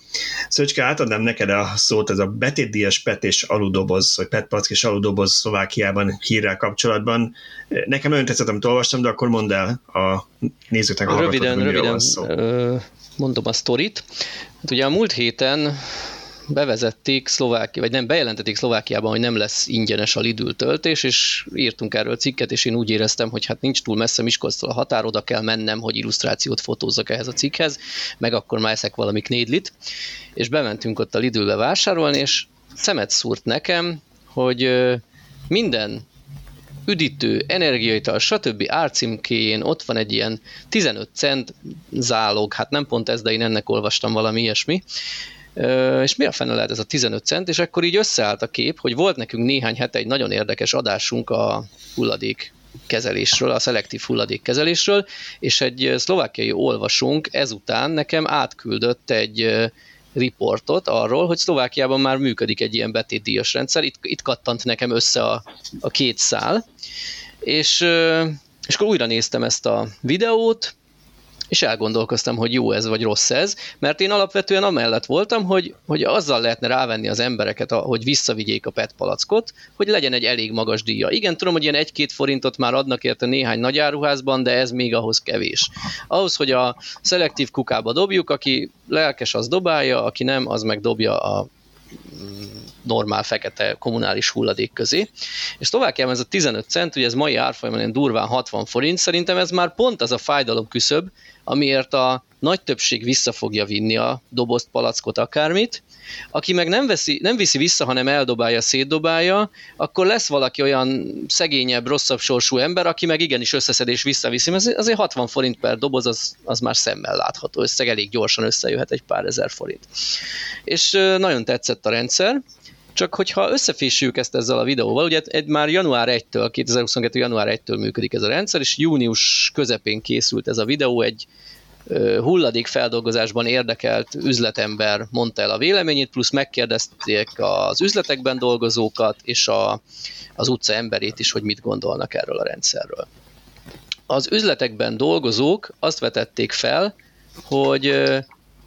Szöcske, átadnám neked a szót, ez a betétdíjas PET és aludoboz, vagy PET pack és aludoboz Szlovákiában hírrel kapcsolatban. Nekem nagyon tetszett, amit olvastam, de akkor mondd el a nézőknek a Röviden, röviden mondom a sztorit. Hát ugye a múlt héten bevezették Szlovákia, vagy nem, bejelentették Szlovákiában, hogy nem lesz ingyenes a Lidl töltés, és írtunk erről cikket, és én úgy éreztem, hogy hát nincs túl messze Miskolctól a határ, oda kell mennem, hogy illusztrációt fotózzak ehhez a cikkhez, meg akkor már eszek valami knédlit, és bementünk ott a Lidl-be vásárolni, és szemet szúrt nekem, hogy minden üdítő, energiaital, stb. árcímkéjén ott van egy ilyen 15 cent zálog, hát nem pont ez, de én ennek olvastam valami ilyesmi, és mi a fene lehet ez a 15 cent, és akkor így összeállt a kép, hogy volt nekünk néhány hete egy nagyon érdekes adásunk a hulladék kezelésről, a szelektív hulladékkezelésről, és egy szlovákiai olvasónk ezután nekem átküldött egy riportot arról, hogy Szlovákiában már működik egy ilyen betétdíjas rendszer, itt, itt kattant nekem össze a, a két szál, és, és akkor újra néztem ezt a videót, és elgondolkoztam, hogy jó ez vagy rossz ez, mert én alapvetően amellett voltam, hogy, hogy azzal lehetne rávenni az embereket, hogy visszavigyék a PET palackot, hogy legyen egy elég magas díja. Igen, tudom, hogy ilyen egy-két forintot már adnak érte néhány nagy áruházban, de ez még ahhoz kevés. Ahhoz, hogy a szelektív kukába dobjuk, aki lelkes, az dobálja, aki nem, az meg dobja a normál fekete kommunális hulladék közé. És Szlovákiában ez a 15 cent, ugye ez mai árfolyamon durván 60 forint, szerintem ez már pont az a fájdalom küszöb, amiért a nagy többség vissza fogja vinni a dobozt, palackot, akármit, aki meg nem, veszi, nem viszi vissza, hanem eldobálja, szétdobálja, akkor lesz valaki olyan szegényebb, rosszabb sorsú ember, aki meg igenis összeszed és visszaviszi. Mert azért 60 forint per doboz az, az már szemmel látható összeg, elég gyorsan összejöhet egy pár ezer forint. És nagyon tetszett a rendszer, csak hogyha összefésüljük ezt ezzel a videóval, ugye egy már január 1-től, 2022. január 1-től működik ez a rendszer, és június közepén készült ez a videó, egy hulladékfeldolgozásban érdekelt üzletember mondta el a véleményét, plusz megkérdezték az üzletekben dolgozókat és a, az utca emberét is, hogy mit gondolnak erről a rendszerről. Az üzletekben dolgozók azt vetették fel, hogy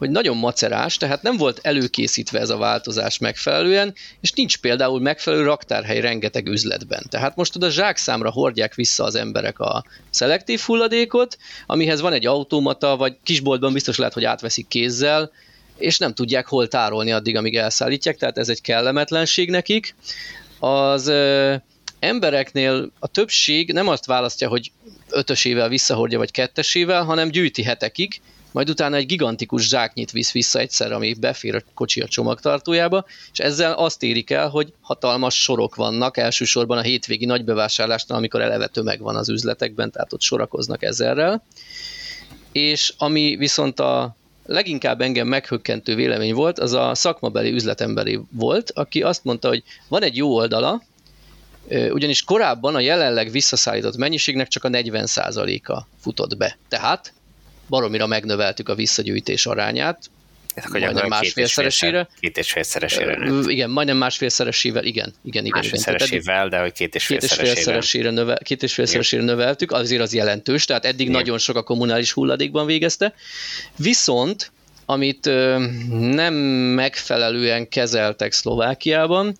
hogy nagyon macerás, tehát nem volt előkészítve ez a változás megfelelően, és nincs például megfelelő raktárhely rengeteg üzletben. Tehát most oda zsákszámra hordják vissza az emberek a szelektív hulladékot, amihez van egy automata, vagy kisboltban biztos lehet, hogy átveszik kézzel, és nem tudják hol tárolni addig, amíg elszállítják, tehát ez egy kellemetlenség nekik. Az ö, embereknél a többség nem azt választja, hogy ötösével visszahordja, vagy kettesével, hanem gyűjti hetekig, majd utána egy gigantikus zsáknyit visz vissza egyszer, ami befér a kocsi a csomagtartójába, és ezzel azt érik el, hogy hatalmas sorok vannak, elsősorban a hétvégi nagybevásárlásnál, amikor eleve tömeg van az üzletekben, tehát ott sorakoznak ezerrel. És ami viszont a leginkább engem meghökkentő vélemény volt, az a szakmabeli üzletemberi volt, aki azt mondta, hogy van egy jó oldala, ugyanis korábban a jelenleg visszaszállított mennyiségnek csak a 40%-a futott be. Tehát baromira megnöveltük a visszagyűjtés arányát, ez majdnem másfélszeresére. Két és félszeresére nőtt. Igen, majdnem másfélszeresével, igen. igen, igen Másfélszeresével, de hogy két és félszeresére. Növel, két és félszeresére növeltük, azért az jelentős, tehát eddig igen. nagyon sok a kommunális hulladékban végezte. Viszont amit nem megfelelően kezeltek Szlovákiában,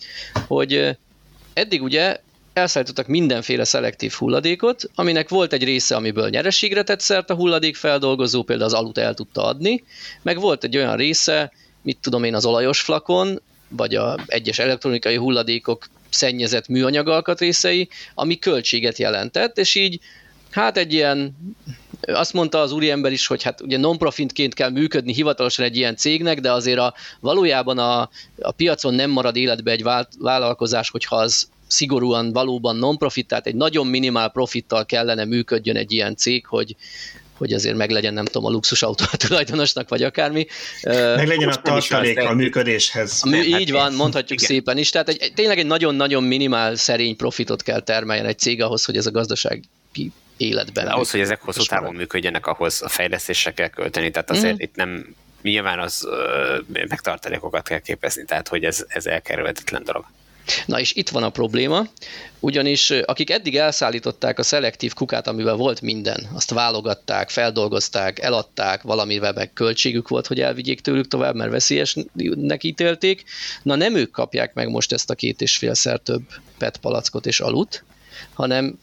hogy eddig ugye elszállítottak mindenféle szelektív hulladékot, aminek volt egy része, amiből nyereségre tett szert a hulladékfeldolgozó, például az alut el tudta adni, meg volt egy olyan része, mit tudom én, az olajos flakon, vagy a egyes elektronikai hulladékok szennyezett műanyag alkatrészei, ami költséget jelentett, és így hát egy ilyen, azt mondta az úriember is, hogy hát ugye non-profitként kell működni hivatalosan egy ilyen cégnek, de azért a, valójában a, a piacon nem marad életbe egy vállalkozás, hogyha az szigorúan valóban non-profit, tehát egy nagyon minimál profittal kellene működjön egy ilyen cég, hogy, hogy azért meglegyen, nem tudom, a luxusautó tulajdonosnak, vagy akármi. Meglegyen a tartalék a működéshez. Mű, így van, mondhatjuk Igen. szépen is. Tehát egy, tényleg egy nagyon-nagyon minimál szerény profitot kell termeljen egy cég ahhoz, hogy ez a gazdaság életben. ahhoz, hogy ezek hosszú távon működjenek, ahhoz a fejlesztésre kell költeni, tehát azért mm. itt nem nyilván az ö, megtartalékokat kell képezni, tehát hogy ez, ez elkerülhetetlen dolog. Na és itt van a probléma, ugyanis akik eddig elszállították a szelektív kukát, amivel volt minden, azt válogatták, feldolgozták, eladták, valamivel meg költségük volt, hogy elvigyék tőlük tovább, mert veszélyesnek ítélték. Na nem ők kapják meg most ezt a két és félszer több PET palackot és alut, hanem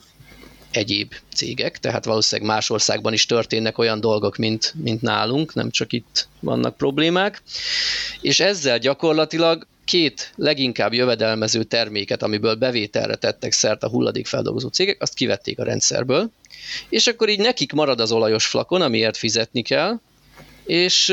egyéb cégek, tehát valószínűleg más országban is történnek olyan dolgok, mint, mint nálunk, nem csak itt vannak problémák, és ezzel gyakorlatilag két leginkább jövedelmező terméket, amiből bevételre tettek szert a hulladékfeldolgozó cégek, azt kivették a rendszerből, és akkor így nekik marad az olajos flakon, amiért fizetni kell, és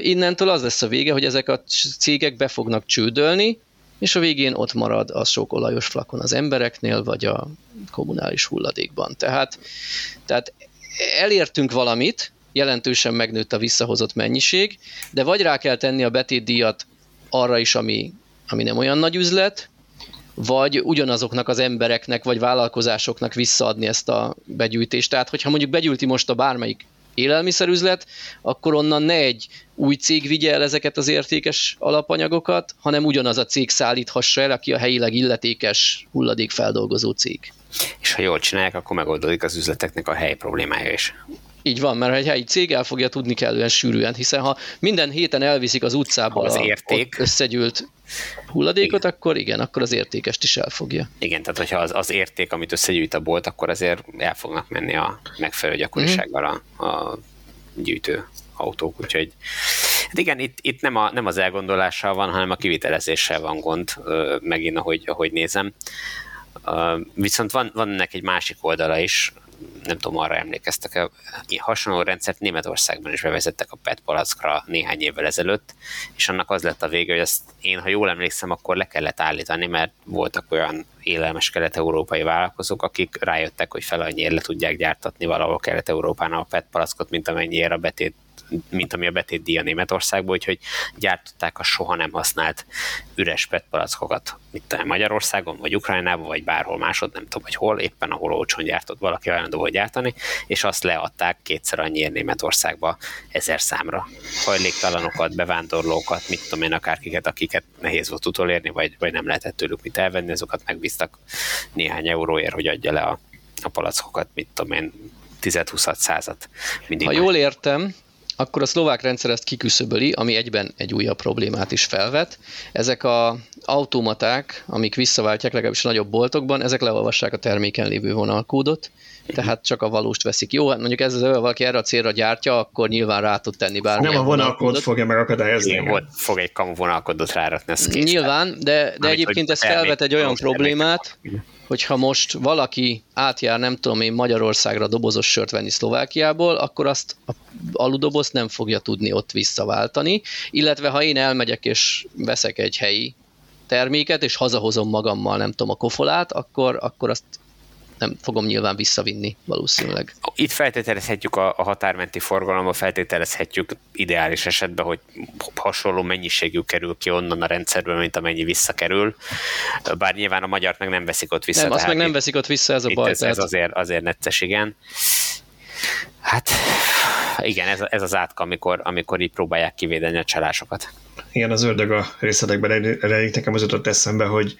innentől az lesz a vége, hogy ezek a cégek be fognak csődölni, és a végén ott marad a sok olajos flakon az embereknél, vagy a kommunális hulladékban. Tehát, tehát elértünk valamit, jelentősen megnőtt a visszahozott mennyiség, de vagy rá kell tenni a betétdíjat arra is, ami, ami nem olyan nagy üzlet, vagy ugyanazoknak az embereknek, vagy vállalkozásoknak visszaadni ezt a begyűjtést. Tehát, hogyha mondjuk begyűjti most a bármelyik élelmiszerüzlet, akkor onnan ne egy új cég vigye el ezeket az értékes alapanyagokat, hanem ugyanaz a cég szállíthassa el, aki a helyileg illetékes hulladékfeldolgozó cég. És ha jól csinálják, akkor megoldódik az üzleteknek a hely problémája is. Így van, mert egy helyi cég el fogja tudni kellően sűrűen, hiszen ha minden héten elviszik az utcába az érték. összegyűlt hulladékot, igen. akkor igen, akkor az értékest is elfogja. Igen, tehát hogyha az, az érték, amit összegyűjt a bolt, akkor azért el fognak menni a megfelelő gyakorisággal a, a gyűjtő autók, úgyhogy hát igen, itt, itt nem, a, nem az elgondolással van, hanem a kivitelezéssel van gond, megint ahogy, ahogy nézem. Viszont van, van ennek egy másik oldala is, nem tudom, arra emlékeztek -e, hasonló rendszert Németországban is bevezettek a PET palackra néhány évvel ezelőtt, és annak az lett a vége, hogy ezt én, ha jól emlékszem, akkor le kellett állítani, mert voltak olyan élelmes kelet-európai vállalkozók, akik rájöttek, hogy fel annyiért le tudják gyártatni valahol kelet-európán a PET palackot, mint amennyiért a betét mint ami a betét díja Németországból, úgyhogy gyártották a soha nem használt üres PET palackokat, tudom, Magyarországon, vagy Ukrajnában, vagy bárhol másod, nem tudom, hogy hol, éppen ahol olcsón gyártott valaki hajlandó volt gyártani, és azt leadták kétszer annyiért Németországba ezer számra. Hajléktalanokat, bevándorlókat, mit tudom én, akárkiket, akiket nehéz volt utolérni, vagy, vagy nem lehetett tőlük mit elvenni, azokat megbíztak néhány euróért, hogy adja le a, a palackokat, mit tudom én, 10-20 százat. Mindig ha jól értem, akkor a szlovák rendszer ezt kiküszöböli, ami egyben egy újabb problémát is felvet. Ezek a automaták, amik visszaváltják legalábbis a nagyobb boltokban, ezek leolvassák a terméken lévő vonalkódot, tehát csak a valóst veszik. Jó, hát mondjuk ez az, valaki erre a célra gyártja, akkor nyilván rá tud tenni bármilyen Nem a vonalkód fogja megakadályozni. Igen, fog egy kamu vonalkódot rárakni. Nyilván, de, de Amit, egyébként ez felvet egy olyan problémát, hogyha most valaki átjár, nem tudom én, Magyarországra dobozos sört venni Szlovákiából, akkor azt a aludobozt nem fogja tudni ott visszaváltani, illetve ha én elmegyek és veszek egy helyi terméket, és hazahozom magammal, nem tudom, a kofolát, akkor, akkor azt nem fogom nyilván visszavinni valószínűleg. Itt feltételezhetjük a, a határmenti forgalomba, feltételezhetjük ideális esetben, hogy hasonló mennyiségű kerül ki onnan a rendszerből, mint amennyi visszakerül. Bár nyilván a magyart meg nem veszik ott vissza. Nem, azt meg nem veszik ott vissza, ez a baj. Ez, tehát... ez azért, azért necces, igen. Hát igen, ez, ez az átka, amikor, amikor így próbálják kivédeni a csalásokat. Igen, az ördög a részletekben rejlik. Nekem az jutott eszembe, hogy,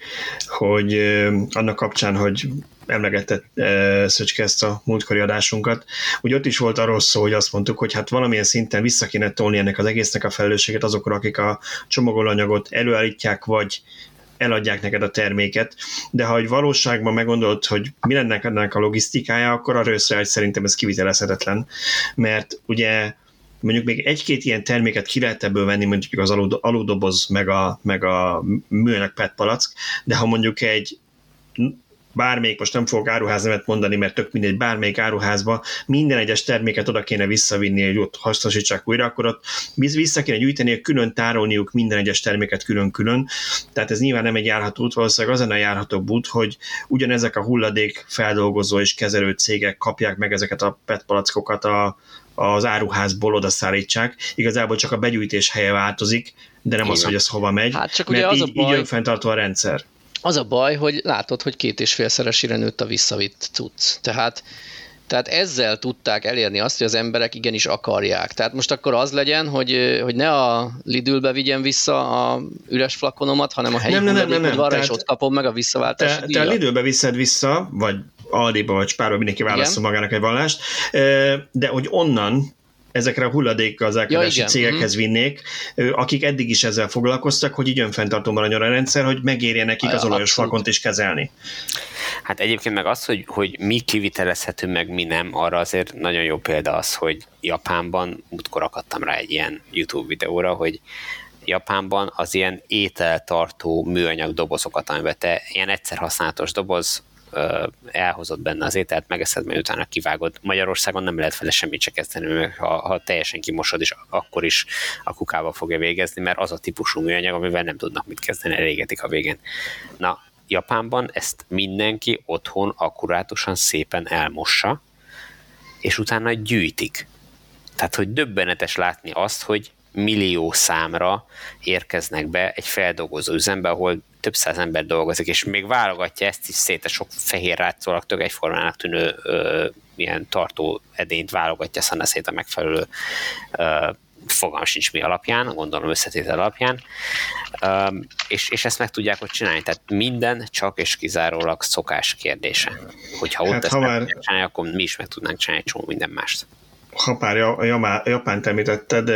hogy annak kapcsán, hogy emlegetett e, Szöcske ezt a múltkori adásunkat, úgy ott is volt arról szó, hogy azt mondtuk, hogy hát valamilyen szinten vissza kéne tolni ennek az egésznek a felelősséget azokra, akik a csomagolóanyagot előállítják, vagy eladják neked a terméket, de ha egy valóságban meggondolod, hogy mi lenne ennek a logisztikája, akkor arra össze, hogy szerintem ez kivitelezhetetlen, mert ugye mondjuk még egy-két ilyen terméket ki lehet ebből venni, mondjuk az aludoboz, meg a, meg a műanyag PET palack, de ha mondjuk egy bármelyik, most nem fogok áruház nevet mondani, mert tök mindegy, bármelyik áruházba minden egyes terméket oda kéne visszavinni, hogy ott hasznosítsák újra, akkor ott vissza kéne gyűjteni, külön tárolniuk minden egyes terméket külön-külön. Tehát ez nyilván nem egy járható út, valószínűleg az a járható út, hogy ugyanezek a hulladék feldolgozó és kezelő cégek kapják meg ezeket a PET palackokat a, az áruházból oda szállítsák. Igazából csak a begyűjtés helye változik, de nem Igen. az, hogy ez hova megy. Hát csak ugye az így, a baj... így önfenntartó a rendszer. Az a baj, hogy látod, hogy két és félszeresére nőtt a visszavitt cucc. Tehát tehát ezzel tudták elérni azt, hogy az emberek igenis akarják. Tehát most akkor az legyen, hogy, hogy ne a Lidlbe vigyen vissza a üres flakonomat, hanem a helyi nem, nem, nem, nem, nem. Tehát, és ott kapom meg a visszaváltást. Te, te a Lidlbe viszed vissza, vagy Aldiba vagy Spárba mindenki válaszol magának egy vallást, de hogy onnan ezekre a hulladékgazdálkodási ja, cégekhez mm. vinnék, akik eddig is ezzel foglalkoztak, hogy így önfenntartó maradjon a rendszer, hogy megérje nekik az olajos fakont is kezelni. Hát egyébként meg az, hogy, hogy mi kivitelezhető, meg mi nem, arra azért nagyon jó példa az, hogy Japánban, múltkor akadtam rá egy ilyen YouTube videóra, hogy Japánban az ilyen ételtartó műanyag dobozokat, amiben te ilyen egyszer használatos doboz, elhozott benne az ételt, megeszed, mert utána kivágod. Magyarországon nem lehet vele semmit se kezdeni, mert ha, ha teljesen kimosod, és akkor is a kukába fogja végezni, mert az a típusú műanyag, amivel nem tudnak mit kezdeni, elégetik a végén. Na, Japánban ezt mindenki otthon akkurátusan szépen elmossa, és utána gyűjtik. Tehát, hogy döbbenetes látni azt, hogy millió számra érkeznek be egy feldolgozó üzembe, ahol több száz ember dolgozik, és még válogatja ezt is szét, a sok fehér rátszólag tök egyformának tűnő ö, ilyen tartó edényt válogatja szana szét a megfelelő ö, fogalm sincs mi alapján, gondolom összetétel alapján, um, és, és ezt meg tudják ott csinálni. Tehát minden csak és kizárólag szokás kérdése. Hogyha ott hát, ezt ha már... csinálni, akkor mi is meg tudnánk csinálni csomó minden mást ha pár a Japánt említetted,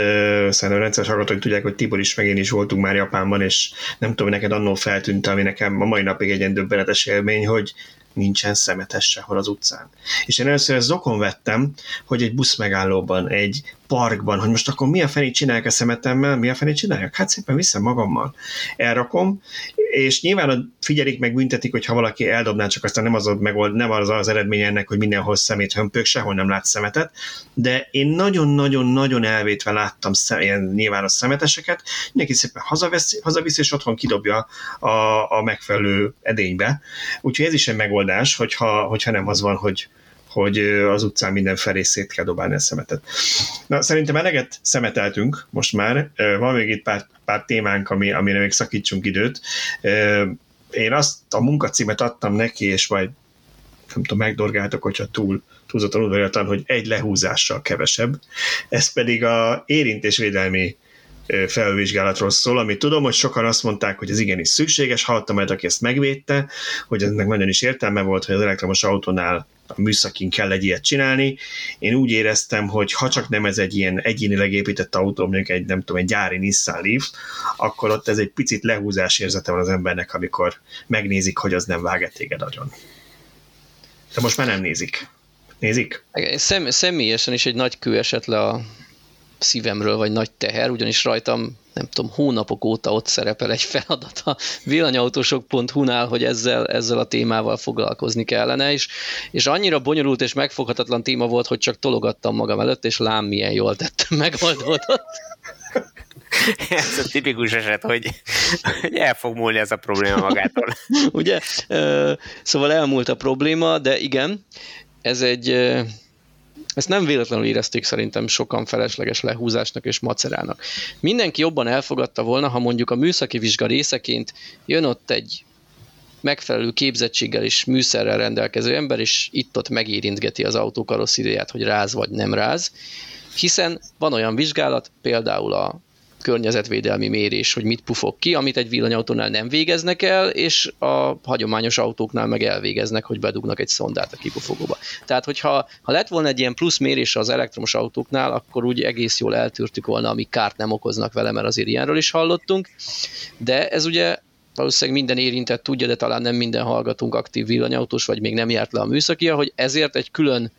szerintem rendszeres hallgatók tudják, hogy Tibor is meg én is voltunk már Japánban, és nem tudom, neked annó feltűnt, ami nekem a mai napig egy ilyen döbbenetes élmény, hogy nincsen szemetes sehol az utcán. És én először ezt zokon vettem, hogy egy busz megállóban, egy parkban, hogy most akkor mi a fenét csinálják a szemetemmel, mi a fenét csinálják? Hát szépen viszem magammal. Elrakom, és nyilván figyelik meg, büntetik, hogyha valaki eldobná, csak aztán nem az, megold, nem az az eredmény ennek, hogy mindenhol szemét hömpög, sehol nem lát szemetet, de én nagyon-nagyon-nagyon elvétve láttam szem, ilyen nyilvános szemeteseket, mindenki szépen hazavesz, hazavisz, és otthon kidobja a, a megfelelő edénybe. Úgyhogy ez is egy megoldás, hogyha, hogyha nem az van, hogy hogy az utcán mindenfelé szét kell dobálni a szemetet. Na, szerintem eleget szemeteltünk most már. Van még itt pár, pár témánk, ami, amire még szakítsunk időt. Én azt a munkacímet adtam neki, és majd nem tudom, megdorgáltak, hogyha túl túlzottan udvariatlan, hogy egy lehúzással kevesebb. Ez pedig a érintésvédelmi felvizsgálatról szól, amit tudom, hogy sokan azt mondták, hogy ez igenis szükséges, hallottam majd, aki ezt megvédte, hogy ennek nagyon is értelme volt, hogy az elektromos autónál a műszakin kell egy ilyet csinálni. Én úgy éreztem, hogy ha csak nem ez egy ilyen egyénileg épített autó, mondjuk egy, nem tudom, egy gyári Nissan Leaf, akkor ott ez egy picit lehúzás érzete van az embernek, amikor megnézik, hogy az nem vág téged agyon. De most már nem nézik. Nézik? Szem, személyesen is egy nagy kő esett le a szívemről, vagy nagy teher, ugyanis rajtam nem tudom, hónapok óta ott szerepel egy feladat a villanyautósok.hu-nál, hogy ezzel, ezzel a témával foglalkozni kellene, és, és annyira bonyolult és megfoghatatlan téma volt, hogy csak tologattam magam előtt, és lám milyen jól tettem, megoldódott. ez a tipikus eset, hogy, hogy el fog múlni ez a probléma magától. Ugye? Szóval elmúlt a probléma, de igen, ez egy, ezt nem véletlenül érezték szerintem sokan felesleges lehúzásnak és macerának. Mindenki jobban elfogadta volna, ha mondjuk a műszaki vizsga részeként jön ott egy megfelelő képzettséggel és műszerrel rendelkező ember, és itt-ott megérintgeti az autó karosszériáját, hogy ráz vagy nem ráz, hiszen van olyan vizsgálat, például a környezetvédelmi mérés, hogy mit pufog ki, amit egy villanyautónál nem végeznek el, és a hagyományos autóknál meg elvégeznek, hogy bedugnak egy szondát a kipufogóba. Tehát, hogyha ha lett volna egy ilyen plusz mérés az elektromos autóknál, akkor úgy egész jól eltűrtük volna, amik kárt nem okoznak vele, mert azért ilyenről is hallottunk. De ez ugye valószínűleg minden érintett tudja, de talán nem minden hallgatunk aktív villanyautós, vagy még nem járt le a műszakia, hogy ezért egy külön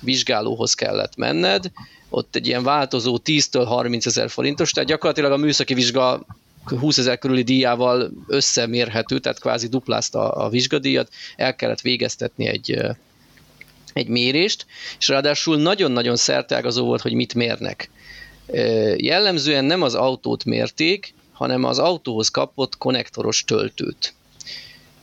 vizsgálóhoz kellett menned, ott egy ilyen változó 10-től 30 ezer forintos, tehát gyakorlatilag a műszaki vizsga 20 ezer körüli díjával összemérhető, tehát kvázi duplázta a vizsgadíjat, el kellett végeztetni egy, egy mérést, és ráadásul nagyon-nagyon szerteágazó volt, hogy mit mérnek. Jellemzően nem az autót mérték, hanem az autóhoz kapott konnektoros töltőt.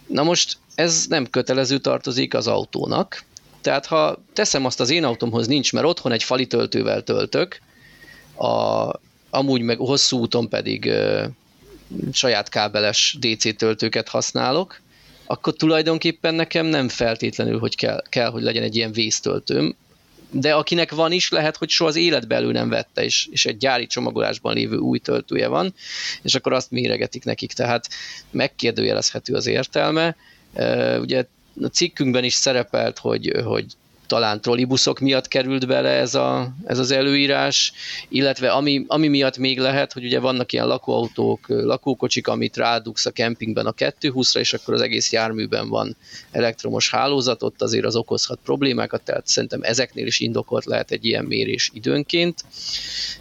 Na most ez nem kötelező tartozik az autónak, tehát ha teszem azt az én autómhoz nincs, mert otthon egy fali töltővel töltök, a, amúgy meg hosszú úton pedig ö, saját kábeles DC töltőket használok, akkor tulajdonképpen nekem nem feltétlenül, hogy kell, kell hogy legyen egy ilyen vésztöltőm, de akinek van is, lehet, hogy soha az életbe elő nem vette, és, és egy gyári csomagolásban lévő új töltője van, és akkor azt méregetik nekik, tehát megkérdőjelezhető az értelme. Ugye a cikkünkben is szerepelt, hogy, hogy talán trollibuszok miatt került bele ez, a, ez az előírás, illetve ami, ami miatt még lehet, hogy ugye vannak ilyen lakóautók, lakókocsik, amit rádugsz a kempingben a 220-ra, és akkor az egész járműben van elektromos hálózat, ott azért az okozhat problémákat, tehát szerintem ezeknél is indokolt lehet egy ilyen mérés időnként,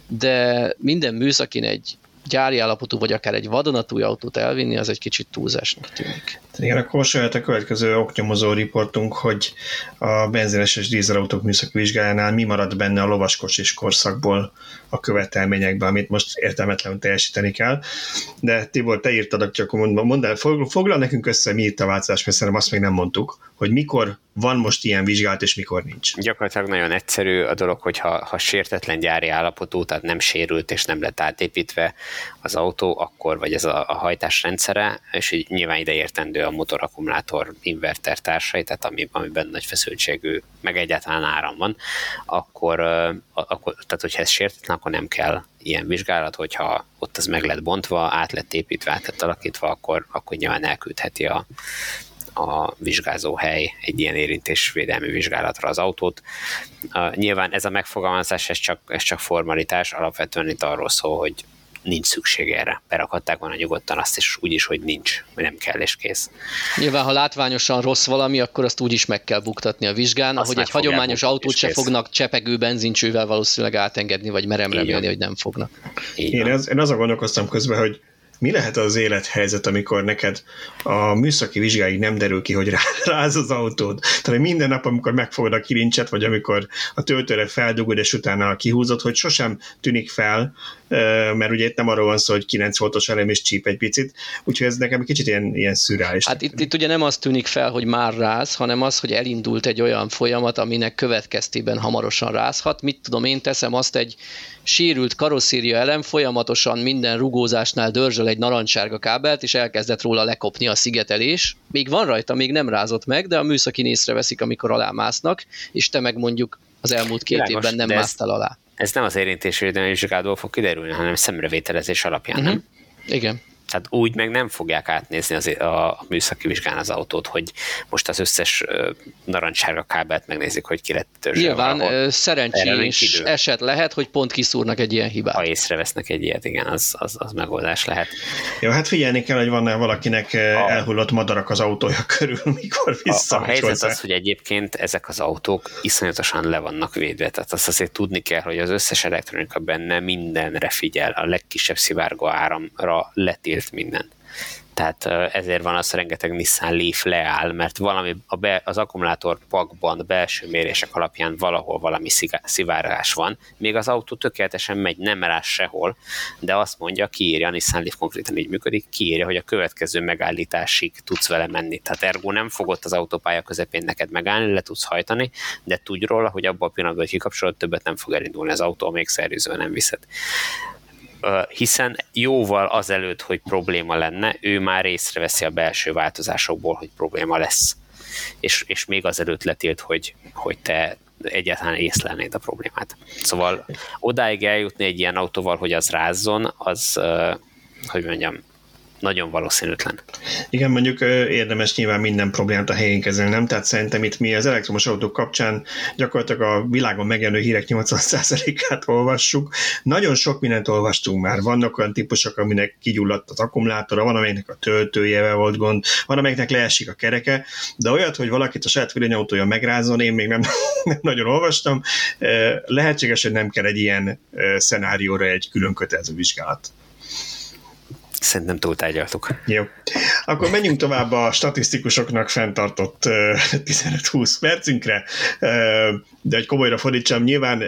de minden műszakin egy gyári állapotú, vagy akár egy vadonatúj autót elvinni, az egy kicsit túlzásnak tűnik. Igen, akkor saját a következő oknyomozó riportunk, hogy a benzines és dízelautók műszaki vizsgájánál mi marad benne a lovaskocsis korszakból a követelményekben, amit most értelmetlenül teljesíteni kell. De Tibor, te írtad, csak mondd el, foglal nekünk össze, mi itt a változás, mert szerintem azt még nem mondtuk, hogy mikor van most ilyen vizsgálat, és mikor nincs. Gyakorlatilag nagyon egyszerű a dolog, hogy ha, ha sértetlen gyári állapotú, tehát nem sérült és nem lett átépítve az autó, akkor vagy ez a, a hajtás rendszere, és így nyilván ide értendő a motorakkumulátor inverter társai, tehát ami, amiben nagy feszültségű, meg egyáltalán áram van, akkor, akkor tehát hogyha ez sértetlen, akkor nem kell ilyen vizsgálat, hogyha ott az meg lett bontva, át lett építve, át lett alakítva, akkor, akkor nyilván elküldheti a, a vizsgázó hely egy ilyen érintésvédelmi vizsgálatra az autót. Uh, nyilván ez a megfogalmazás, ez csak, ez csak formalitás, alapvetően itt arról szól, hogy nincs szükség erre. Berakhatták volna nyugodtan azt is úgy is, hogy nincs, hogy nem kell és kész. Nyilván, ha látványosan rossz valami, akkor azt úgy is meg kell buktatni a vizsgán, azt ahogy egy hagyományos autót se kész. fognak csepegő benzincsővel valószínűleg átengedni, vagy merem remélni, hogy nem fognak. Én, az, én azon gondolkoztam közben, hogy mi lehet az élethelyzet, amikor neked a műszaki vizsgáig nem derül ki, hogy ráz az autód? Tehát minden nap, amikor megfogod a kilincset, vagy amikor a töltőre feldugod, és utána kihúzod, hogy sosem tűnik fel, mert ugye itt nem arról van szó, hogy 9 voltos elem és csíp egy picit, úgyhogy ez nekem egy kicsit ilyen, ilyen szürális. Hát itt, itt ugye nem az tűnik fel, hogy már ráz, hanem az, hogy elindult egy olyan folyamat, aminek következtében hamarosan rázhat. Mit tudom, én teszem azt egy sérült karosszéria elem folyamatosan minden rugózásnál dörzsöl egy narancssárga kábelt, és elkezdett róla lekopni a szigetelés. Még van rajta, még nem rázott meg, de a műszaki észreveszik, amikor alámásznak, és te meg mondjuk az elmúlt két Világos, évben nem másztál alá. Ez nem az érintésvédelmi vizsgálatból fog kiderülni, hanem szemrevételezés alapján, uh-huh. nem? Igen. Tehát úgy meg nem fogják átnézni az, a, műszaki vizsgán az autót, hogy most az összes narancssárga kábelt megnézik, hogy ki lett törzsel. Nyilván valahol. szerencsés eset lehet, hogy pont kiszúrnak egy ilyen hibát. Ha észrevesznek egy ilyet, igen, az, az, az megoldás lehet. Jó, hát figyelni kell, hogy van-e valakinek a, elhullott madarak az autója körül, mikor vissza. A, a helyzet hozzá. az, hogy egyébként ezek az autók iszonyatosan le vannak védve, tehát azt azért tudni kell, hogy az összes elektronika benne mindenre figyel, a legkisebb szivárgó áramra letilt minden. Tehát ezért van az, rengeteg Nissan Leaf leáll, mert valami a be, az akkumulátor pakban belső mérések alapján valahol valami szivárgás van, még az autó tökéletesen megy, nem rá sehol, de azt mondja, kiírja, a Nissan Leaf konkrétan így működik, kiírja, hogy a következő megállításig tudsz vele menni. Tehát ergo nem fogott az autópálya közepén neked megállni, le tudsz hajtani, de tudj róla, hogy abban a pillanatban, hogy kikapcsolod, többet nem fog elindulni az autó, még szerűzően nem viszed hiszen jóval azelőtt, hogy probléma lenne, ő már észreveszi a belső változásokból, hogy probléma lesz. És, és még azelőtt letilt, hogy, hogy te egyáltalán észlelnéd a problémát. Szóval odáig eljutni egy ilyen autóval, hogy az rázzon, az, hogy mondjam, nagyon valószínűtlen. Igen, mondjuk érdemes nyilván minden problémát a helyén kezelni, nem? Tehát szerintem itt mi az elektromos autók kapcsán gyakorlatilag a világon megjelenő hírek 80%-át olvassuk. Nagyon sok mindent olvastunk már. Vannak olyan típusok, aminek kigyulladt az akkumulátora, van amelynek a töltőjével volt gond, van amelynek leesik a kereke, de olyat, hogy valakit a saját villanyautója megrázzon, én még nem, nem nagyon olvastam. Lehetséges, hogy nem kell egy ilyen szenárióra egy külön kötelező vizsgálat. Szerintem túltárgyaltuk. Jó. Akkor menjünk tovább a statisztikusoknak fenntartott 15-20 percünkre, de hogy komolyra fordítsam, nyilván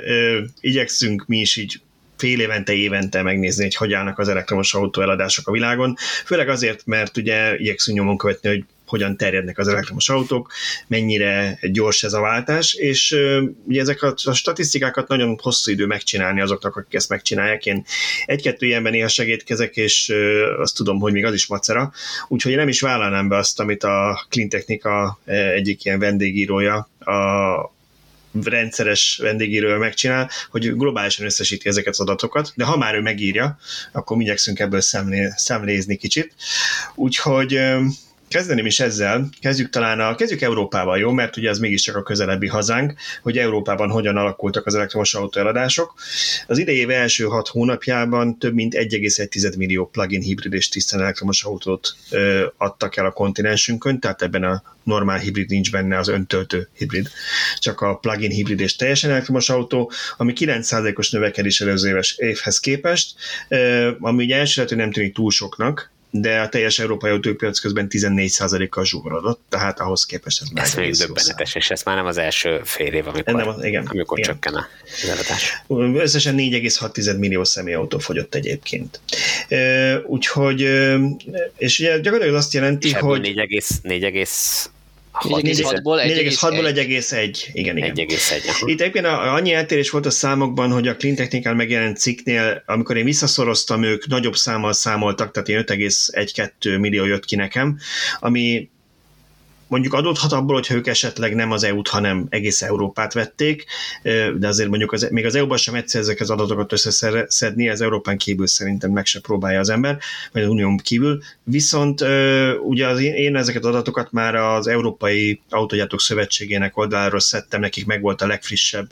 igyekszünk mi is így fél évente, évente megnézni, hogy hogy állnak az elektromos autó eladások a világon. Főleg azért, mert ugye igyekszünk nyomon követni, hogy hogyan terjednek az elektromos autók, mennyire gyors ez a váltás, és ugye ezek a, a statisztikákat nagyon hosszú idő megcsinálni azoknak, akik ezt megcsinálják. Én egy-kettő ilyenben néha segítkezek, és azt tudom, hogy még az is macera, úgyhogy nem is vállalnám be azt, amit a Cleantechnika egyik ilyen vendégírója a rendszeres vendégírő megcsinál, hogy globálisan összesíti ezeket az adatokat, de ha már ő megírja, akkor mi igyekszünk ebből szemlé, szemlézni kicsit. Úgyhogy kezdeném is ezzel, kezdjük talán a, kezdjük Európával, jó? Mert ugye ez mégiscsak a közelebbi hazánk, hogy Európában hogyan alakultak az elektromos autó eladások. Az idei év első hat hónapjában több mint 1,1 millió plug-in hibrid és tisztán elektromos autót ö, adtak el a kontinensünkön, tehát ebben a normál hibrid nincs benne az öntöltő hibrid, csak a plug-in hibrid és teljesen elektromos autó, ami 9%-os növekedés előző éves évhez képest, ami ugye első nem tűnik túl soknak, de a teljes európai autópiac közben 14%-kal zsugorodott, tehát ahhoz képest ez, ez még döbbenetes, és ez már nem az első fél év, amikor, nem, az, igen, amikor igen. csökken a eladás. Összesen 4,6 millió személyautó fogyott egyébként. Úgyhogy, és ugye gyakorlatilag azt jelenti, és hogy... 4, 4, 4,6-ból 1,1. Igen, igen. 1,1. Itt egyébként annyi eltérés volt a számokban, hogy a Clean Technical megjelent cikknél, amikor én visszaszoroztam, ők nagyobb számmal számoltak, tehát én 5,1-2 millió jött ki nekem, ami mondjuk adódhat abból, hogy ők esetleg nem az EU-t, hanem egész Európát vették, de azért mondjuk az, még az EU-ban sem egyszer ezek az adatokat összeszedni, az Európán kívül szerintem meg se próbálja az ember, vagy az Unión kívül. Viszont ugye az én, én ezeket az adatokat már az Európai Autogyártók Szövetségének oldaláról szedtem, nekik meg volt a legfrissebb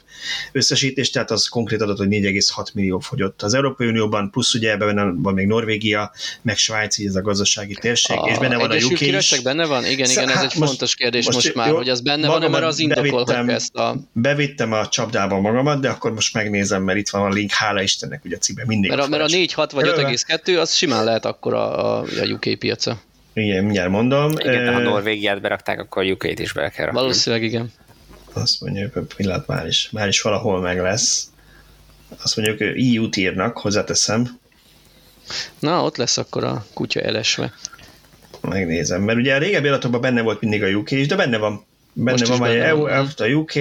összesítés, tehát az konkrét adat, hogy 4,6 millió fogyott. Az Európai Unióban plusz ugye ebben van még Norvégia, meg Svájc, így ez a gazdasági térség, a és benne van a UK is. benne van? Igen, igen, ez egy most, fontos kérdés most, most már, jó, hogy az benne van, mert az indokolhatja ezt a... Bevittem a csapdába magamat, de akkor most megnézem, mert itt van a link, hála Istennek, ugye a címe mindig. Mert a, mert a 4-6 vagy 5,2 az simán lehet akkor a, a, a UK piaca. Igen, mindjárt mondom. Igen, de ha Norvégiát berakták, akkor UK-t is be kell rakni. Valószínűleg igen. Azt mondjuk, hogy pillanat már is, már is valahol meg lesz. Azt mondjuk, hogy EU-t írnak, hozzáteszem. Na, ott lesz akkor a kutya elesve megnézem, mert ugye a régebbi adatokban benne volt mindig a UK is, de benne van. Benne Most van, hogy EU, a UK,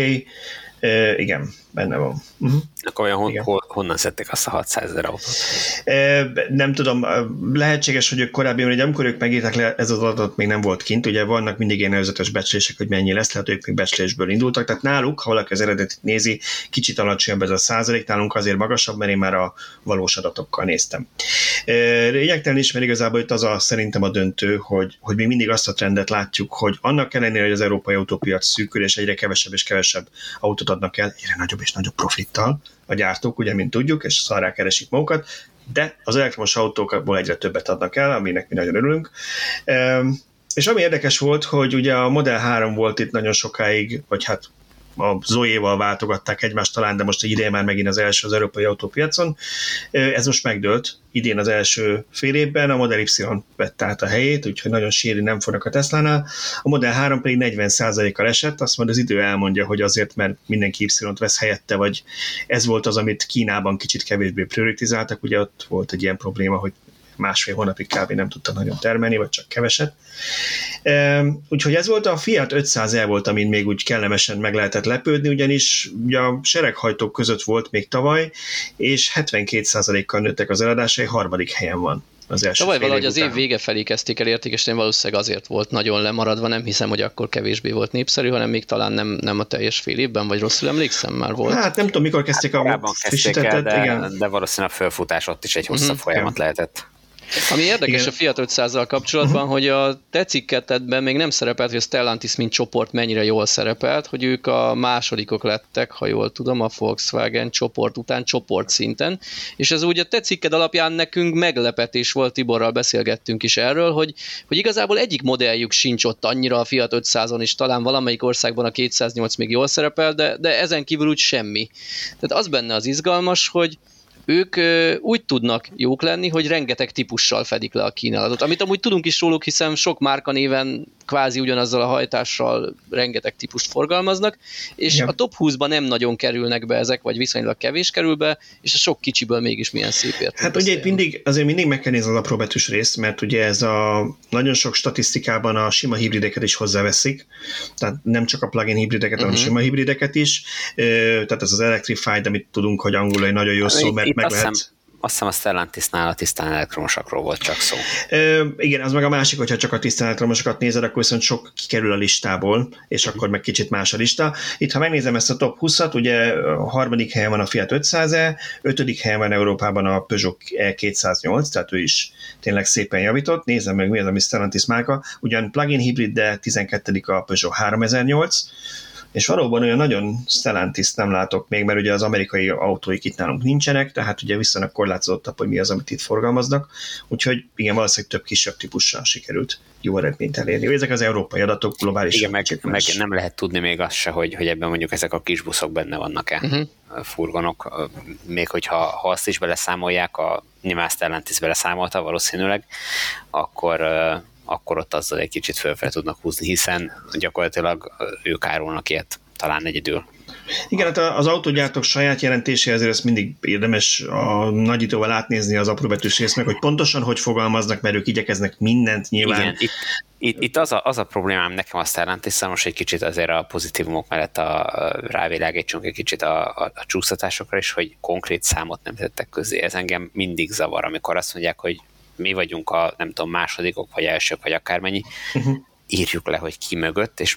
E, igen, benne van. Uh-huh. Akkor olyan hon, hon, honnan szedték azt a 600 ezer autót? E, nem tudom, lehetséges, hogy ők korábbi, hogy amikor ők megírták le, ez az adatot még nem volt kint, ugye vannak mindig ilyen előzetes becslések, hogy mennyi lesz, lehet ők még becslésből indultak, tehát náluk, ha valaki az eredetit nézi, kicsit alacsonyabb ez a százalék, nálunk azért magasabb, mert én már a valós adatokkal néztem. Lényegtelen is, mert igazából itt az a szerintem a döntő, hogy, hogy mi mindig azt a trendet látjuk, hogy annak ellenére, hogy az európai autópiac szűkül, és egyre kevesebb és kevesebb autót adnak el, egyre nagyobb és nagyobb profittal a gyártók, ugye, mint tudjuk, és szarrá keresik magukat, de az elektromos autókból egyre többet adnak el, aminek mi nagyon örülünk. És ami érdekes volt, hogy ugye a Model 3 volt itt nagyon sokáig, vagy hát a Zoe-val váltogatták egymást talán, de most ideje már megint az első az európai autópiacon. Ez most megdőlt idén az első fél évben, a Model Y vett át a helyét, úgyhogy nagyon síri nem fognak a Tesla-nál. A Model 3 pedig 40%-kal esett, azt majd az idő elmondja, hogy azért, mert mindenki Y-t vesz helyette, vagy ez volt az, amit Kínában kicsit kevésbé prioritizáltak, ugye ott volt egy ilyen probléma, hogy másfél hónapig kb. nem tudta nagyon termelni, vagy csak keveset. Úgyhogy ez volt a Fiat 500 el volt, amin még úgy kellemesen meg lehetett lepődni, ugyanis ugye a sereghajtók között volt még tavaly, és 72%-kal nőttek az eladásai, harmadik helyen van az első Tavaly valahogy az év vége felé kezdték el értékesíteni, valószínűleg azért volt nagyon lemaradva, nem hiszem, hogy akkor kevésbé volt népszerű, hanem még talán nem, nem a teljes fél évben, vagy rosszul emlékszem már volt. Hát nem tudom, mikor kezdték hát, a frissítettet, de, igen. de valószínűleg a felfutás ott is egy hosszabb uh-huh, folyamat igen. lehetett. Ami érdekes Igen. a Fiat 500-zal kapcsolatban, uh-huh. hogy a te cikketedben még nem szerepelt, hogy a Stellantis mint csoport mennyire jól szerepelt, hogy ők a másodikok lettek, ha jól tudom, a Volkswagen csoport után csoport szinten, és ez úgy a te cikked alapján nekünk meglepetés volt, Tiborral beszélgettünk is erről, hogy, hogy igazából egyik modelljük sincs ott annyira a Fiat 500-on, és talán valamelyik országban a 208 még jól szerepel, de, de ezen kívül úgy semmi. Tehát az benne az izgalmas, hogy, ők úgy tudnak jók lenni, hogy rengeteg típussal fedik le a kínálatot. Amit amúgy tudunk is róluk, hiszen sok márka néven kvázi ugyanazzal a hajtással rengeteg típust forgalmaznak, és Igen. a top 20-ban nem nagyon kerülnek be ezek, vagy viszonylag kevés kerül be, és a sok kicsiből mégis milyen szép ért. Hát ugye itt mindig, azért mindig meg kell nézni az apróbetűs részt, mert ugye ez a nagyon sok statisztikában a sima hibrideket is hozzáveszik, tehát nem csak a plug-in hibrideket, uh-huh. hanem a mhm. sima hibrideket is, tehát ez az electrified, amit tudunk, hogy angolul egy nagyon jó szó, mert meg lehet azt hiszem a Stellantisnál a tisztán elektromosakról volt csak szó. Ö, igen, az meg a másik, hogyha csak a tisztán elektromosakat nézed, akkor viszont sok kikerül a listából, és akkor meg kicsit más a lista. Itt, ha megnézem ezt a top 20-at, ugye a harmadik helyen van a Fiat 500-e, ötödik helyen van Európában a Peugeot E208, tehát ő is tényleg szépen javított. Nézem meg, mi az, ami Stellantis márka. Ugyan plug-in hibrid, de 12. a Peugeot 3008, és valóban olyan nagyon Stellantis nem látok még, mert ugye az amerikai autóik itt nálunk nincsenek, tehát ugye viszonylag korlátozottabb, hogy mi az, amit itt forgalmaznak, úgyhogy igen, valószínűleg több kisebb típussal sikerült jó eredményt elérni. Ezek az európai adatok globális. Igen, meg, meg, nem lehet tudni még azt se, hogy, hogy ebben mondjuk ezek a kis buszok benne vannak-e, uh-huh. furgonok, még hogyha ha azt is beleszámolják, a nyilván Stellantis beleszámolta valószínűleg, akkor akkor ott azzal egy kicsit fölfel tudnak húzni, hiszen gyakorlatilag ők árulnak ilyet talán egyedül. Igen, hát az autógyártók saját jelentése, ezért ezt mindig érdemes a nagyítóval átnézni az apróbetűs részt, meg hogy pontosan hogy fogalmaznak, mert ők igyekeznek mindent nyilván. Igen, itt, itt, itt az, a, az a problémám nekem azt jelentés, most egy kicsit azért a pozitívumok mellett a, a rávilágítsunk egy kicsit a, a, a csúsztatásokra is, hogy konkrét számot nem tettek közé. Ez engem mindig zavar, amikor azt mondják, hogy mi vagyunk a, nem tudom, másodikok, vagy elsők, vagy akármennyi, uh-huh. írjuk le, hogy ki mögött, és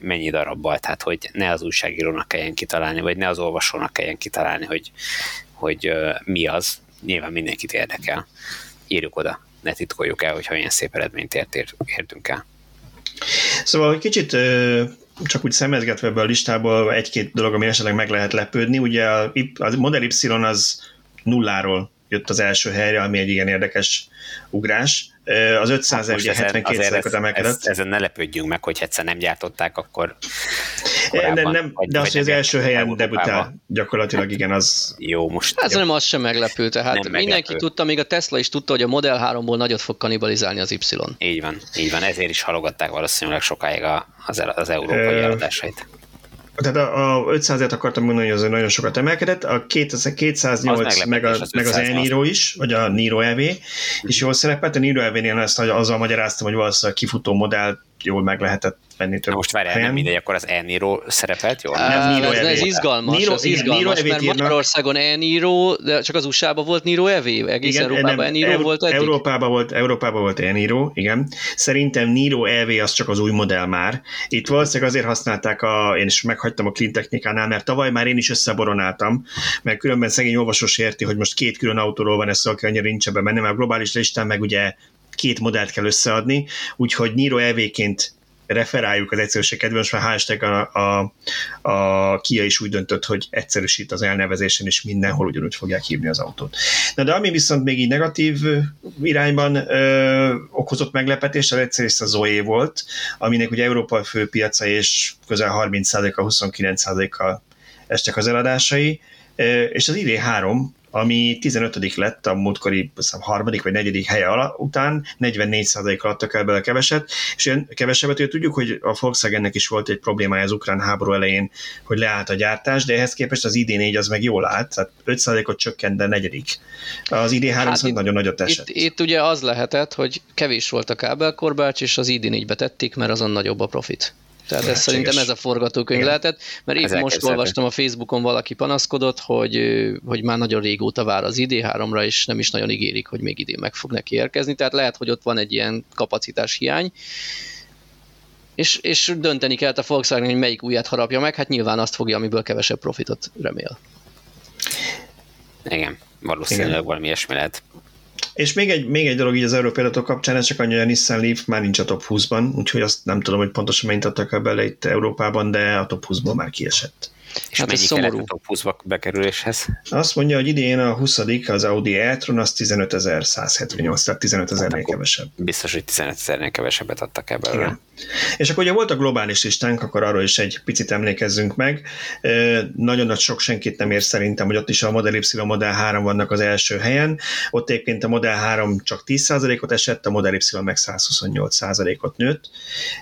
mennyi darabbal, tehát hogy ne az újságírónak kelljen kitalálni, vagy ne az olvasónak kelljen kitalálni, hogy, hogy uh, mi az, nyilván mindenkit érdekel. Írjuk oda, ne titkoljuk el, hogyha ilyen szép eredményt ért, ért, értünk el. Szóval, hogy kicsit csak úgy szemezgetve ebbe a listából egy-két dolog, ami esetleg meg lehet lepődni. Ugye a, a Model Y az nulláról jött az első helyre, ami egy igen érdekes ugrás. Az 500 hát ugye 72%-ot emelkedett. Ez, ezen ne lepődjünk meg, hogy egyszer nem gyártották, akkor de, nem, vagy, de az, hogy az első helyen debütál, gyakorlatilag igen, az... Jó, most... Ez nem az sem meglepő, tehát nem mindenki meglepő. tudta, még a Tesla is tudta, hogy a Model 3-ból nagyot fog kanibalizálni az Y. Így van, így van, ezért is halogatták valószínűleg sokáig az, az európai eladásait. Tehát a, a 500-et akartam mondani, hogy az nagyon sokat emelkedett, a 208 meg, a, az meg az e-Niro is, vagy a Niro EV is jól szerepelt. A Niro EV-nél ezt azzal magyaráztam, hogy valószínűleg kifutó modell jól meg lehetett venni több most várjál, nem mindegy, akkor az e szerepelt jól? Nem, Niro ez, ez izgalmas, Niro, ez izgalmas, igen, mert Magyarországon e de csak az USA-ban volt Niro EV, egész igen, Európában e volt eddig? Európában volt, Európában volt e igen. Szerintem Niro EV az csak az új modell már. Itt valószínűleg azért használták, a, én is meghagytam a Clean Technikánál, mert tavaly már én is összeboronáltam, mert különben szegény olvasós érti, hogy most két külön autóról van ez szó, aki annyira nincs ebben benne, mert globális listán meg ugye két modellt kell összeadni, úgyhogy Niro EV-ként referáljuk az egyszerűség kedvéért, most már hashtag a, a, a Kia is úgy döntött, hogy egyszerűsít az elnevezésen, és mindenhol ugyanúgy fogják hívni az autót. Na de ami viszont még így negatív irányban ö, okozott meglepetés, az egyszer a Zoe volt, aminek ugye Európa főpiaca és közel 30%-a, 29%-a estek az eladásai, és az ID3 ami 15 lett a múltkori hiszem, harmadik vagy negyedik helye ala, után, 44%-kal adtak el bele keveset, és ilyen kevesebbet, hogy tudjuk, hogy a Volkswagennek is volt egy problémája az ukrán háború elején, hogy leállt a gyártás, de ehhez képest az ID4 az meg jól állt, tehát 5%-ot csökkent, de negyedik. Az ID3 hát viszont nagyon nagyot esett. Itt, itt, ugye az lehetett, hogy kevés volt a kábelkorbács, és az ID4-be tették, mert azon nagyobb a profit. Tehát ez szerintem ez a forgatókönyv Igen. lehetett, mert épp most olvastam a Facebookon, valaki panaszkodott, hogy, hogy már nagyon régóta vár az ID3-ra, és nem is nagyon ígérik, hogy még idén meg fog neki érkezni, tehát lehet, hogy ott van egy ilyen kapacitás hiány, és, és dönteni kellett a Volkswagen, hogy melyik újat harapja meg, hát nyilván azt fogja, amiből kevesebb profitot remél. Igen, valószínűleg Igen. valami ilyesmi lehet. És még egy, még egy dolog így az európai adatok kapcsán, ez csak annyi, hogy a Nissan Leaf már nincs a top 20-ban, úgyhogy azt nem tudom, hogy pontosan mennyit adtak el bele itt Európában, de a top 20-ból már kiesett. És hát mennyi kellett a top 20 bekerüléshez? Azt mondja, hogy idén a 20 az Audi e-tron, az 15.178, tehát 15 ezernél kevesebb. Biztos, hogy 15 ezernél kevesebbet adtak ebből. Igen. És akkor ugye volt a globális listánk, akkor arról is egy picit emlékezzünk meg. Nagyon nagy sok senkit nem ér szerintem, hogy ott is a Model Y, a Model 3 vannak az első helyen. Ott egyébként a Model 3 csak 10%-ot esett, a Model Y meg 128%-ot nőtt.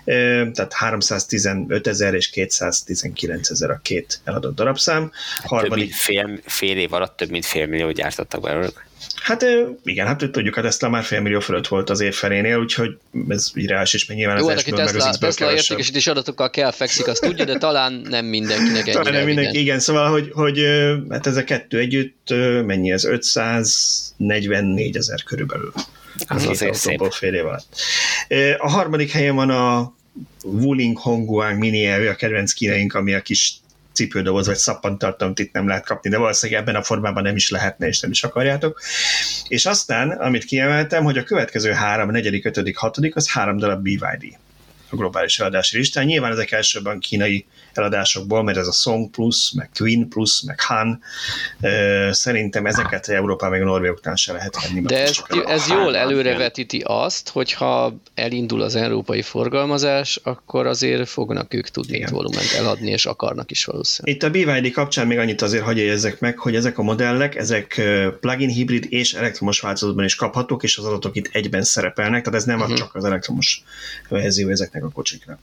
Tehát 315 ezer és 219 ezer a két eladott darabszám. Harmadik... Több mint fél, fél év alatt több mint fél millió gyártottak belőlük. Hát igen, hát tudjuk, a Tesla már félmillió fölött volt az év felénél, úgyhogy ez így reális is, meg nyilván Jó, az aki Tesla, Tesla értékesítés adatokkal kell fekszik, azt tudja, de talán nem mindenkinek ennyire. Talán nem mindenki, igen, szóval, hogy, hogy hát ez a kettő együtt mennyi ez? 544 ezer körülbelül. Az azért szép. Fél év alatt. A harmadik helyen van a Wuling Hongguang Mini a kedvenc kínaink, ami a kis cipődoboz vagy szappantartalmat itt nem lehet kapni, de valószínűleg ebben a formában nem is lehetne, és nem is akarjátok. És aztán, amit kiemeltem, hogy a következő három, negyedik, ötödik, hatodik, az három darab BYD a globális eladási listán. Nyilván ezek elsőben kínai eladásokból, mert ez a Song Plus, meg Queen Plus, meg Han, szerintem ezeket Európában meg a Norvégoknál se lehet venni. De ez, ez jól előrevetíti azt, hogyha elindul az európai forgalmazás, akkor azért fognak ők tudni Igen. volument eladni, és akarnak is valószínűleg. Itt a BYD kapcsán még annyit azért hagyja ezek meg, hogy ezek a modellek, ezek plug-in hibrid és elektromos változatban is kaphatók, és az adatok itt egyben szerepelnek, tehát ez nem uh-huh. csak az elektromos verzió ezeknek a kocsiknak.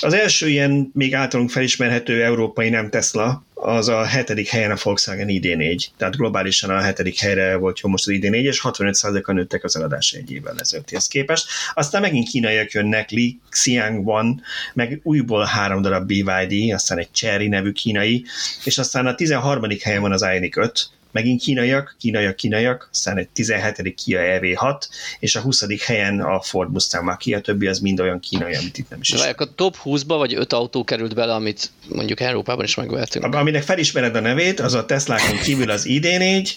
Az első ilyen még általunk felismerhető európai nem Tesla, az a hetedik helyen a Volkswagen ID4, tehát globálisan a hetedik helyre volt jó most az ID4, és 65%-a nőttek az eladás egy évvel ezelőttihez képest. Aztán megint kínaiak jönnek, Li Xiang van, meg újból három darab BYD, aztán egy Cherry nevű kínai, és aztán a 13. helyen van az Ioniq 5, megint kínaiak, kínaiak, kínaiak, aztán egy 17. Kia EV6, és a 20. helyen a Ford Mustang Mach-E, a többi az mind olyan kínai, amit itt nem is is. A top 20-ba vagy 5 autó került bele, amit mondjuk Európában is megvehetünk. Aminek felismered a nevét, az a Tesla-kon kívül az ID4,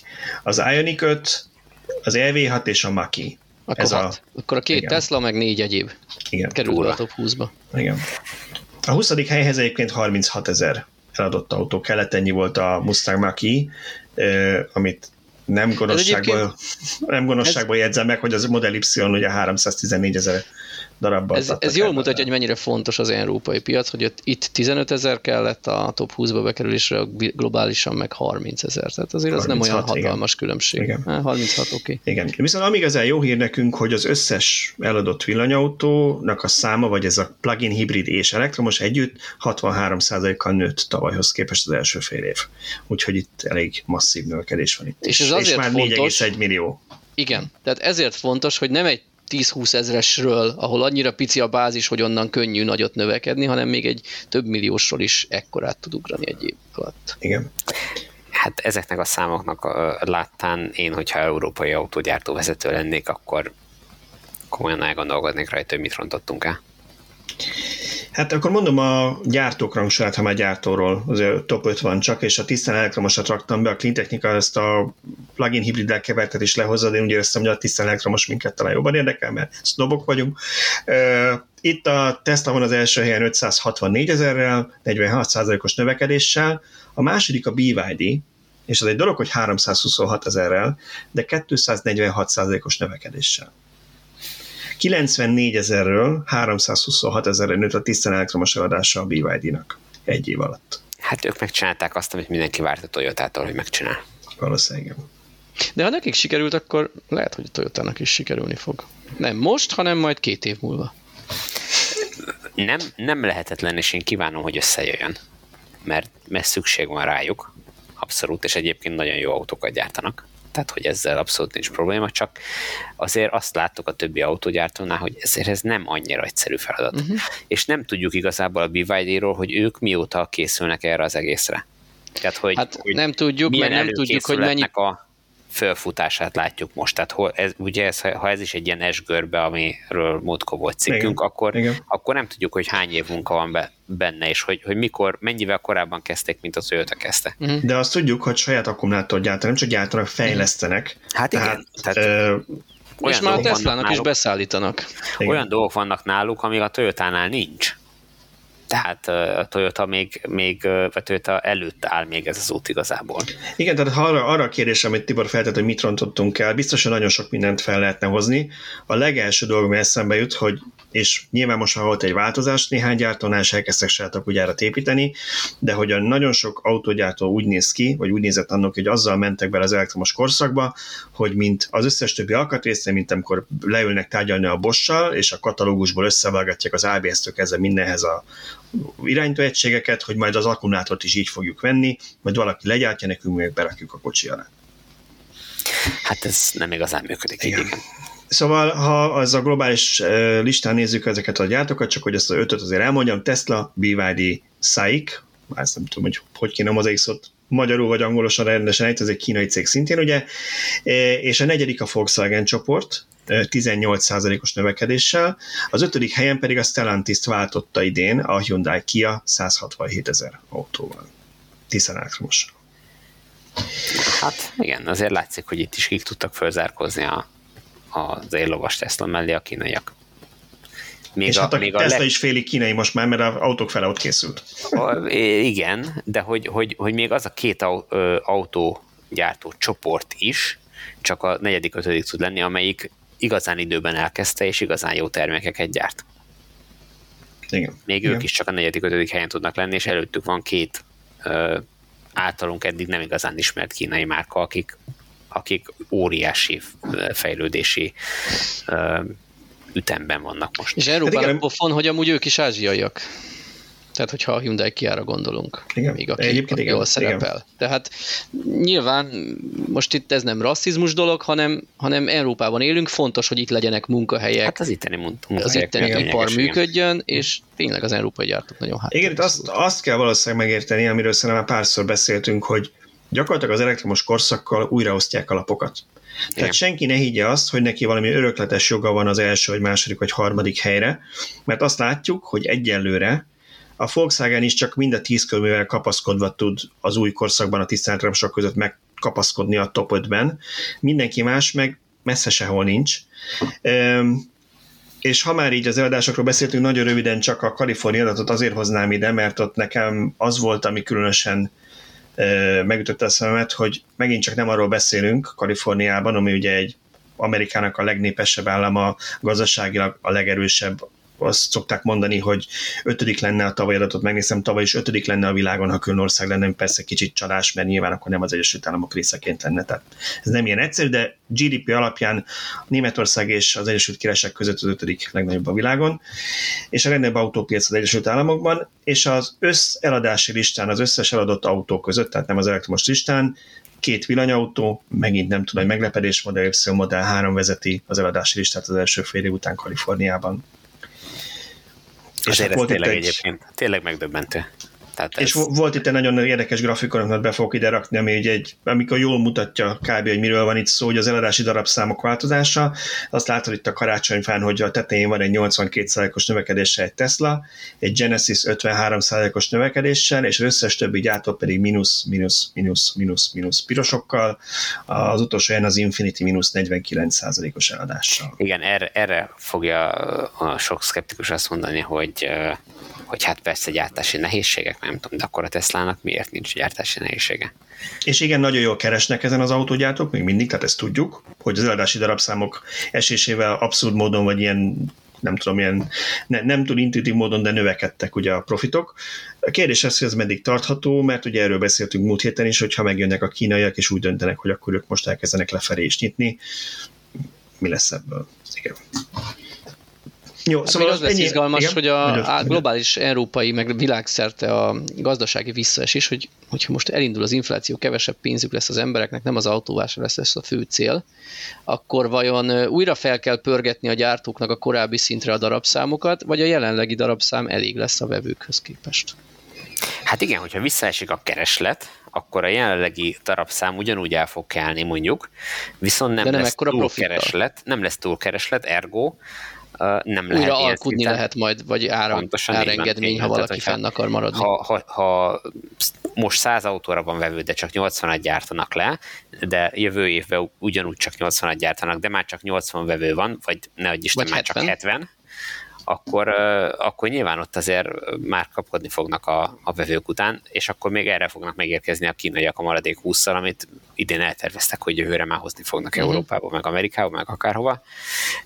az Ioniq 5, az EV6 és a Mach-E. Akkor, Ez a, akkor a két igen. Tesla, meg négy egyéb igen. kerül a top 20-ba. Igen. A 20. helyhez egyébként 36 ezer eladott autó kellett, ennyi volt a Mustang Mach-E, amit nem gonoszságból, nem gonoszságból jegyzem meg, hogy az Model Y ugye 314 ezer darabban. Ez, ez jól mutatja, hogy mennyire fontos az európai piac, hogy itt 15 ezer kellett a top 20-ba bekerülésre, globálisan meg 30 ezer. Tehát azért 36, az nem olyan hatalmas igen. különbség. Igen. 36, oké. Okay. Igen. Viszont amíg az jó hír nekünk, hogy az összes eladott villanyautónak a száma, vagy ez a plug-in hibrid és elektromos együtt 63%-kal nőtt tavalyhoz képest az első fél év. Úgyhogy itt elég masszív növekedés van itt. És ez azért és már 4,1 millió. Igen, tehát ezért fontos, hogy nem egy 10-20 ezresről, ahol annyira pici a bázis, hogy onnan könnyű nagyot növekedni, hanem még egy több milliósról is ekkorát tud ugrani egy év alatt. Igen. Hát ezeknek a számoknak láttán én, hogyha európai autógyártó vezető lennék, akkor komolyan elgondolkodnék rajta, hogy mit rontottunk el. Hát akkor mondom a gyártók rangsorát, ha már gyártóról, azért top 5 van csak, és a tisztán elektromosat raktam be, a Clean Technica ezt a plug-in hibriddel kevertet is lehozza, de én úgy éreztem, hogy a tisztán elektromos minket talán jobban érdekel, mert sznobok vagyunk. Itt a Tesla van az első helyen 564 ezerrel, 46%-os növekedéssel, a második a BYD, és az egy dolog, hogy 326 ezerrel, de 246%-os növekedéssel. 94 ezerről 326 ezerre nőtt a tisztán elektromos eladása a BYD-nak egy év alatt. Hát ők megcsinálták azt, amit mindenki várt a Toyotától, hogy megcsinál. Valószínűleg. De ha nekik sikerült, akkor lehet, hogy a Toyotának is sikerülni fog. Nem most, hanem majd két év múlva. Nem, nem lehetetlen, és én kívánom, hogy összejöjjön. Mert, mert szükség van rájuk, abszolút, és egyébként nagyon jó autókat gyártanak tehát hogy ezzel abszolút nincs probléma, csak azért azt láttuk a többi autógyártónál, hogy ezért ez nem annyira egyszerű feladat. Uh-huh. És nem tudjuk igazából a BYD-ról, hogy ők mióta készülnek erre az egészre. Tehát, hogy, hát hogy nem tudjuk, mert nem tudjuk, hogy mennyi... A, fölfutását látjuk most. Tehát hol, ez, ugye ez, ha ez is egy ilyen S-görbe, amiről múltkor volt cikkünk, igen, akkor, igen. akkor nem tudjuk, hogy hány év munka van be, benne, és hogy, hogy mikor, mennyivel korábban kezdték, mint az Toyota kezdte. Uh-huh. De azt tudjuk, hogy saját akkumulátort gyártanak, nem csak gyártanak, fejlesztenek. Hát igen. Tehát, tehát, ö, és már a Tesla-nak is beszállítanak. Igen. Olyan dolgok vannak náluk, ami a Toyotánál nincs tehát a Toyota még, még a Toyota előtt áll még ez az út igazából. Igen, tehát arra, arra a kérdés, amit Tibor feltett, hogy mit rontottunk el, biztosan nagyon sok mindent fel lehetne hozni. A legelső dolog, ami eszembe jut, hogy és nyilván most már volt egy változás, néhány gyártónál is elkezdtek saját akugyárat építeni, de hogy a nagyon sok autógyártó úgy néz ki, vagy úgy nézett annak, hogy azzal mentek bele az elektromos korszakba, hogy mint az összes többi alkatrészre, mint amikor leülnek tárgyalni a bossal, és a katalógusból összevágatják az ABS-től kezdve mindenhez a, irányító egységeket, hogy majd az akkumulátort is így fogjuk venni, majd valaki legyártja, nekünk még berakjuk a kocsi alá. Hát ez nem igazán működik. Igen. igen. Szóval, ha az a globális listán nézzük ezeket a gyártókat, csak hogy ezt az ötöt azért elmondjam, Tesla, BYD, SAIC, ezt nem tudom, hogy hogy kéne az szót magyarul vagy angolosan rendesen ez egy kínai cég szintén, ugye, és a negyedik a Volkswagen csoport, 18%-os növekedéssel, az ötödik helyen pedig a Stellantis-t váltotta idén a Hyundai Kia 167 ezer autóval. Tisztán elektromos. Hát igen, azért látszik, hogy itt is kik tudtak fölzárkozni a, az éllovas Tesla mellé a kínaiak. Még és a, hát a még Tesla a le... is félig kínai most már, mert az autók fele ott készült. A, igen, de hogy, hogy, hogy még az a két autógyártó csoport is, csak a negyedik, ötödik tud lenni, amelyik igazán időben elkezdte, és igazán jó termékeket gyárt. Igen. Még Igen. ők is csak a negyedik, ötödik helyen tudnak lenni, és előttük van két ö, általunk eddig nem igazán ismert kínai márka, akik, akik óriási fejlődési ö, ütemben vannak most. És Európában hát pofon, hogy amúgy ők is ázsiaiak. Tehát, hogyha a Hyundai Kiára gondolunk, igen. még aki, Egyébként aki igen, jól szerepel. Igen. Tehát nyilván most itt ez nem rasszizmus dolog, hanem, hanem Európában élünk, fontos, hogy itt legyenek munkahelyek. Hát az itteni munkahelyek. Az itteni igen, ipar igen, működjön, és tényleg az európai gyártók nagyon hát. Igen, itt azt, azt kell valószínűleg megérteni, amiről szerintem már párszor beszéltünk, hogy gyakorlatilag az elektromos korszakkal újraosztják a lapokat. Tehát Igen. senki ne higgye azt, hogy neki valami örökletes joga van az első, vagy második, vagy harmadik helyre, mert azt látjuk, hogy egyelőre a Volkswagen is csak mind a tíz körülmével kapaszkodva tud az új korszakban a tiszteletremsok között megkapaszkodni a top 5-ben. Mindenki más meg messze sehol nincs. Üm, és ha már így az eladásokról beszéltünk, nagyon röviden csak a kaliforniai adatot azért hoznám ide, mert ott nekem az volt, ami különösen megütötte a szememet, hogy megint csak nem arról beszélünk Kaliforniában, ami ugye egy Amerikának a legnépesebb állama, gazdaságilag a legerősebb azt szokták mondani, hogy ötödik lenne a tavaly adatot, megnézem, tavaly is ötödik lenne a világon, ha külön ország lenne, persze kicsit csalás, mert nyilván akkor nem az Egyesült Államok részeként lenne. Tehát ez nem ilyen egyszerű, de GDP alapján Németország és az Egyesült Királyság között az ötödik legnagyobb a világon, és a legnagyobb autópiac az Egyesült Államokban, és az össz eladási listán, az összes eladott autó között, tehát nem az elektromos listán, két villanyautó, megint nem tudom, hogy meglepedés Model Y Model 3 vezeti az eladási listát az első fél év után Kaliforniában. És Azért ez tényleg egy... egyébként tényleg megdöbbentő. Tehát és ez... volt itt egy nagyon érdekes grafikon, amit be fogok ide rakni, ami egy, egy, amikor jól mutatja kb. hogy miről van itt szó, hogy az eladási darabszámok változása. Azt látod itt a karácsonyfán, hogy a tetején van egy 82%-os növekedéssel egy Tesla, egy Genesis 53%-os növekedéssel, és az összes többi gyártó pedig mínusz, mínusz, mínusz, mínusz, mínusz pirosokkal. Az utolsó ilyen az Infinity mínusz 49%-os eladással. Igen, erre, erre fogja a sok szkeptikus azt mondani, hogy hogy hát persze gyártási nehézségek, nem tudom, de akkor a Teslának miért nincs gyártási nehézsége? És igen, nagyon jól keresnek ezen az autógyártók, még mindig, tehát ezt tudjuk, hogy az eladási darabszámok esésével abszurd módon, vagy ilyen nem tudom, ilyen, ne, nem tud intuitív módon, de növekedtek ugye a profitok. A kérdés az, hogy ez meddig tartható, mert ugye erről beszéltünk múlt héten is, hogyha megjönnek a kínaiak, és úgy döntenek, hogy akkor ők most elkezdenek lefelé is nyitni, mi lesz ebből? Igen. Jó, hát szóval az lesz ennyi, izgalmas, igen? hogy a, a globális európai, meg világszerte a gazdasági visszaesés, hogy, hogyha most elindul az infláció, kevesebb pénzük lesz az embereknek, nem az autóvásárlás lesz a fő cél, akkor vajon újra fel kell pörgetni a gyártóknak a korábbi szintre a darabszámokat, vagy a jelenlegi darabszám elég lesz a vevőkhöz képest? Hát igen, hogyha visszaesik a kereslet, akkor a jelenlegi darabszám ugyanúgy el fog kelni mondjuk, viszont nem, nem lesz túl kereslet, nem lesz túl kereslet, ergo nem lehet Újra alkudni szinten. lehet majd, vagy ára, Pontosan árengedmény, ha valaki tehát, fenn akar maradni. Ha, ha, ha most 100 autóra van vevő, de csak 80-at gyártanak le, de jövő évben ugyanúgy csak 80-at gyártanak, de már csak 80 vevő van, vagy ne adj Isten, vagy már 70. csak 70, akkor, akkor nyilván ott azért már kapkodni fognak a, a vevők után, és akkor még erre fognak megérkezni a kínaiak a maradék 20 amit idén elterveztek, hogy jövőre már hozni fognak uh-huh. Európába, meg Amerikába, meg akárhova.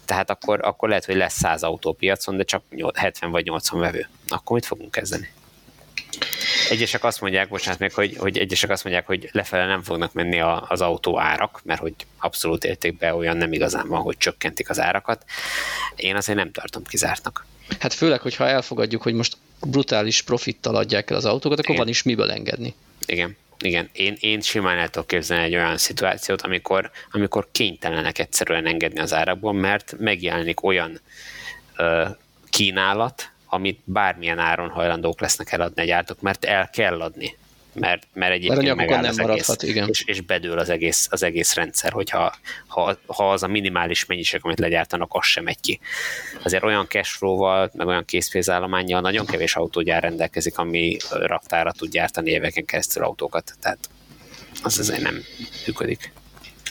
Tehát akkor, akkor lehet, hogy lesz 100 autó piacon, de csak 70 vagy 80 vevő. Akkor mit fogunk kezdeni? Egyesek azt mondják, bocsánat még, hogy, hogy egyesek azt mondják, hogy lefele nem fognak menni a, az autó árak, mert hogy abszolút értékben olyan nem igazán van, hogy csökkentik az árakat. Én azért nem tartom kizártnak. Hát főleg, hogyha elfogadjuk, hogy most brutális profittal adják el az autókat, akkor Igen. van is miből engedni. Igen. Igen, én, én simán el tudok képzelni egy olyan szituációt, amikor, amikor kénytelenek egyszerűen engedni az árakból, mert megjelenik olyan ö, kínálat, amit bármilyen áron hajlandók lesznek eladni a gyártók, mert el kell adni. Mert, mert egyébként mert megáll nem az maradhat, egész, igen. És, és bedől az egész, az egész rendszer, hogyha ha, ha az a minimális mennyiség, amit legyártanak, az sem megy ki. Azért olyan cashflow-val, meg olyan készpénzállományjal nagyon kevés autógyár rendelkezik, ami raktára tud gyártani éveken keresztül autókat. Tehát az azért nem működik.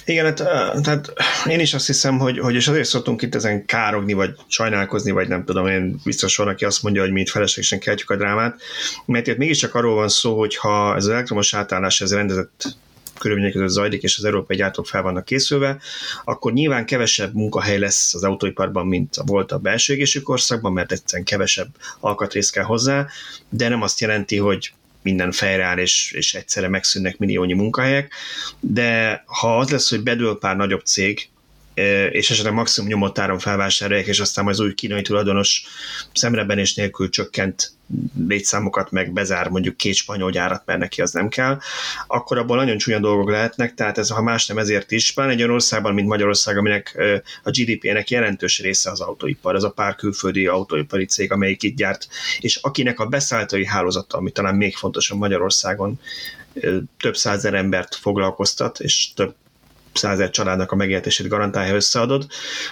Igen, hát, tehát én is azt hiszem, hogy, hogy és azért szoktunk itt ezen károgni, vagy sajnálkozni, vagy nem tudom, én biztos van, aki azt mondja, hogy mi itt feleslegesen keltjük a drámát, mert itt mégiscsak arról van szó, hogy ha ez az elektromos átállás ez rendezett körülmények között zajlik, és az európai gyártók fel vannak készülve, akkor nyilván kevesebb munkahely lesz az autóiparban, mint volt a belső égésű korszakban, mert egyszerűen kevesebb alkatrész kell hozzá, de nem azt jelenti, hogy minden fejreáll, és, és egyszerre megszűnnek milliónyi munkahelyek, de ha az lesz, hogy bedől pár nagyobb cég, és esetleg maximum nyomott áron felvásárolják, és aztán az új kínai tulajdonos szemrebenés nélkül csökkent létszámokat, meg bezár mondjuk két spanyol gyárat, mert neki az nem kell, akkor abból nagyon csúnya dolgok lehetnek, tehát ez, ha más nem ezért is, pláne egy olyan országban, mint Magyarország, aminek a GDP-nek jelentős része az autóipar, ez a pár külföldi autóipari cég, amelyik itt gyárt, és akinek a beszállítói hálózata, ami talán még fontosabb Magyarországon, több százer embert foglalkoztat, és több százer családnak a megélhetését garantálja, összeadod,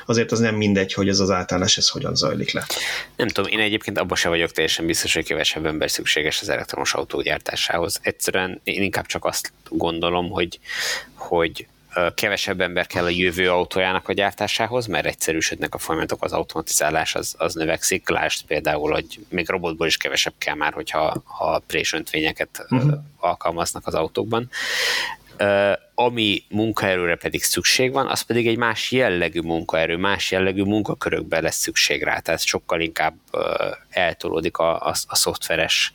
azért az nem mindegy, hogy ez az átállás ez hogyan zajlik le. Nem tudom, én egyébként abban sem vagyok teljesen biztos, hogy kevesebb ember szükséges az elektromos autó gyártásához. Egyszerűen én inkább csak azt gondolom, hogy, hogy kevesebb ember kell a jövő autójának a gyártásához, mert egyszerűsödnek a folyamatok, az automatizálás az, az növekszik. Lásd például, hogy még robotból is kevesebb kell már, hogyha ha présöntvényeket uh-huh. alkalmaznak az autókban ami munkaerőre pedig szükség van, az pedig egy más jellegű munkaerő, más jellegű munkakörökben lesz szükség rá, tehát sokkal inkább eltolódik a, a, a szoftveres,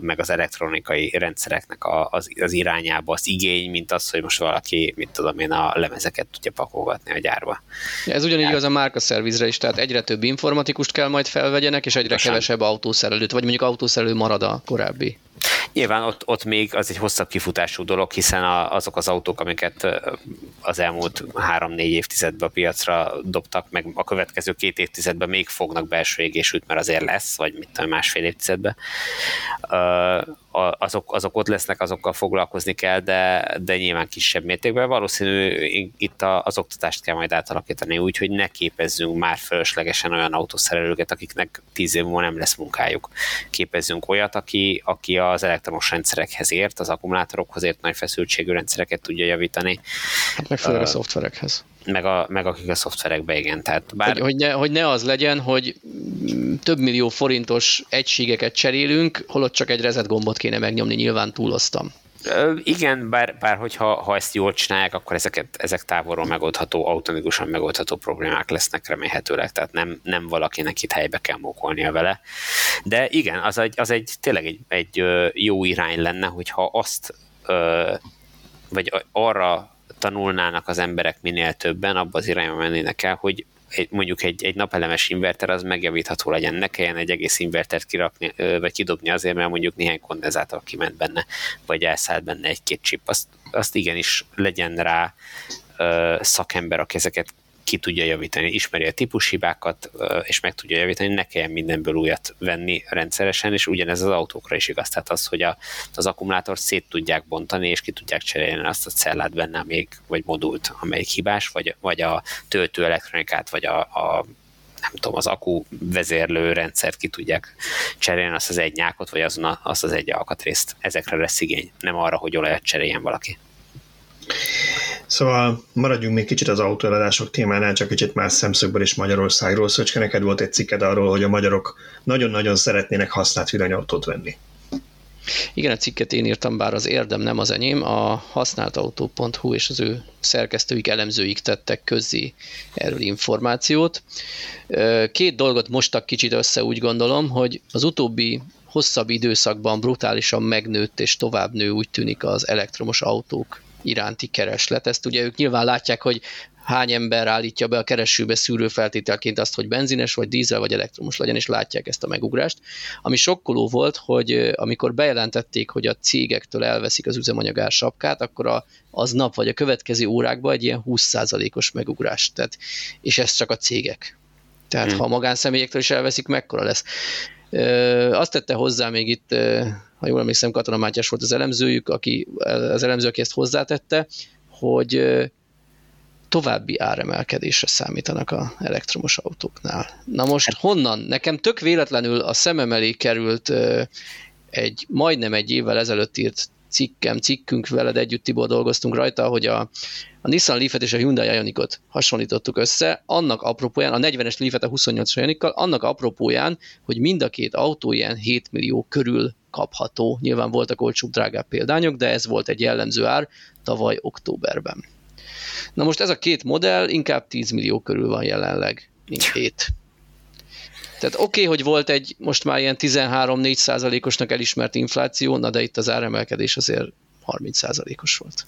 meg az elektronikai rendszereknek az, az irányába az igény, mint az, hogy most valaki, mit tudom én, a lemezeket tudja pakolgatni a gyárba. Ez ugyanígy az a márkaszervizre is, tehát egyre több informatikust kell majd felvegyenek, és egyre Köszön. kevesebb autószerelőt, vagy mondjuk autószerelő marad a korábbi Nyilván ott, ott még az egy hosszabb kifutású dolog, hiszen a, azok az autók, amiket az elmúlt három-négy évtizedben a piacra dobtak, meg a következő két évtizedben még fognak belső égésült, mert azért lesz, vagy mit tudom, másfél évtizedben azok, azok ott lesznek, azokkal foglalkozni kell, de, de nyilván kisebb mértékben. Valószínű itt az oktatást kell majd átalakítani úgy, hogy ne képezzünk már fölöslegesen olyan autószerelőket, akiknek tíz év múlva nem lesz munkájuk. Képezzünk olyat, aki, aki az elektromos rendszerekhez ért, az akkumulátorokhoz ért nagy feszültségű rendszereket tudja javítani. Hát meg főleg a szoftverekhez meg, a, meg akik a szoftverekbe, igen. Tehát bár... hogy, hogy, ne, hogy ne az legyen, hogy több millió forintos egységeket cserélünk, holott csak egy reset gombot kéne megnyomni, nyilván túloztam. Igen, bár, bár hogyha ha ezt jól csinálják, akkor ezeket, ezek távolról megoldható, automatikusan megoldható problémák lesznek remélhetőleg, tehát nem, nem valakinek itt helybe kell mókolnia vele. De igen, az egy, az egy tényleg egy, egy jó irány lenne, hogyha azt vagy arra tanulnának az emberek minél többen, abba az irányba mennének el, hogy egy, mondjuk egy, egy napelemes inverter az megjavítható legyen, ne kelljen egy egész invertert kirakni, vagy kidobni azért, mert mondjuk néhány kondenzátor kiment benne, vagy elszállt benne egy-két chip, azt, azt igenis legyen rá szakember, aki ezeket ki tudja javítani, ismeri a típushibákat, és meg tudja javítani, ne kelljen mindenből újat venni rendszeresen, és ugyanez az autókra is igaz. Tehát az, hogy a, az akkumulátort szét tudják bontani, és ki tudják cserélni azt a cellát benne még, vagy modult, amelyik hibás, vagy, vagy a töltő elektronikát, vagy a, a nem tudom, az akku vezérlő rendszert ki tudják cserélni, azt az egy nyákot, vagy azon a, azt az egy alkatrészt. Ezekre lesz igény, nem arra, hogy olajat cseréljen valaki. Szóval maradjunk még kicsit az autóeladások témánál, csak kicsit más szemszögből is Magyarországról. Szöcske, neked volt egy cikked arról, hogy a magyarok nagyon-nagyon szeretnének használt villanyautót venni. Igen, a cikket én írtam, bár az érdem nem az enyém. A használtautó.hu és az ő szerkesztőik, elemzőik tettek közé erről információt. Két dolgot mostak kicsit össze, úgy gondolom, hogy az utóbbi hosszabb időszakban brutálisan megnőtt és tovább nő úgy tűnik az elektromos autók iránti kereslet. Ezt ugye ők nyilván látják, hogy hány ember állítja be a keresőbe szűrőfeltételként azt, hogy benzines, vagy dízel, vagy elektromos legyen, és látják ezt a megugrást. Ami sokkoló volt, hogy amikor bejelentették, hogy a cégektől elveszik az üzemanyagár sapkát, akkor a, az nap vagy a következő órákban egy ilyen 20%-os megugrás. Tehát, és ez csak a cégek. Tehát hmm. ha a magánszemélyektől is elveszik, mekkora lesz. Azt tette hozzá még itt, ha jól emlékszem, Katona Mátyás volt az elemzőjük, aki, az elemző, aki ezt hozzátette, hogy további áremelkedésre számítanak a elektromos autóknál. Na most hát- honnan? Nekem tök véletlenül a szemem elé került egy majdnem egy évvel ezelőtt írt cikkem, cikkünk veled együtt, Tibor, dolgoztunk rajta, hogy a, a Nissan Leaf-et és a Hyundai Ionicot hasonlítottuk össze, annak apropóján, a 40-es Leaf-et a 28-as Ionikkal, annak apropóján, hogy mind a két autó ilyen 7 millió körül kapható. Nyilván voltak olcsóbb, drágább példányok, de ez volt egy jellemző ár tavaly októberben. Na most ez a két modell inkább 10 millió körül van jelenleg, mint 7. Tehát oké, okay, hogy volt egy most már ilyen 13-4 százalékosnak elismert infláció, na de itt az áremelkedés azért 30 százalékos volt.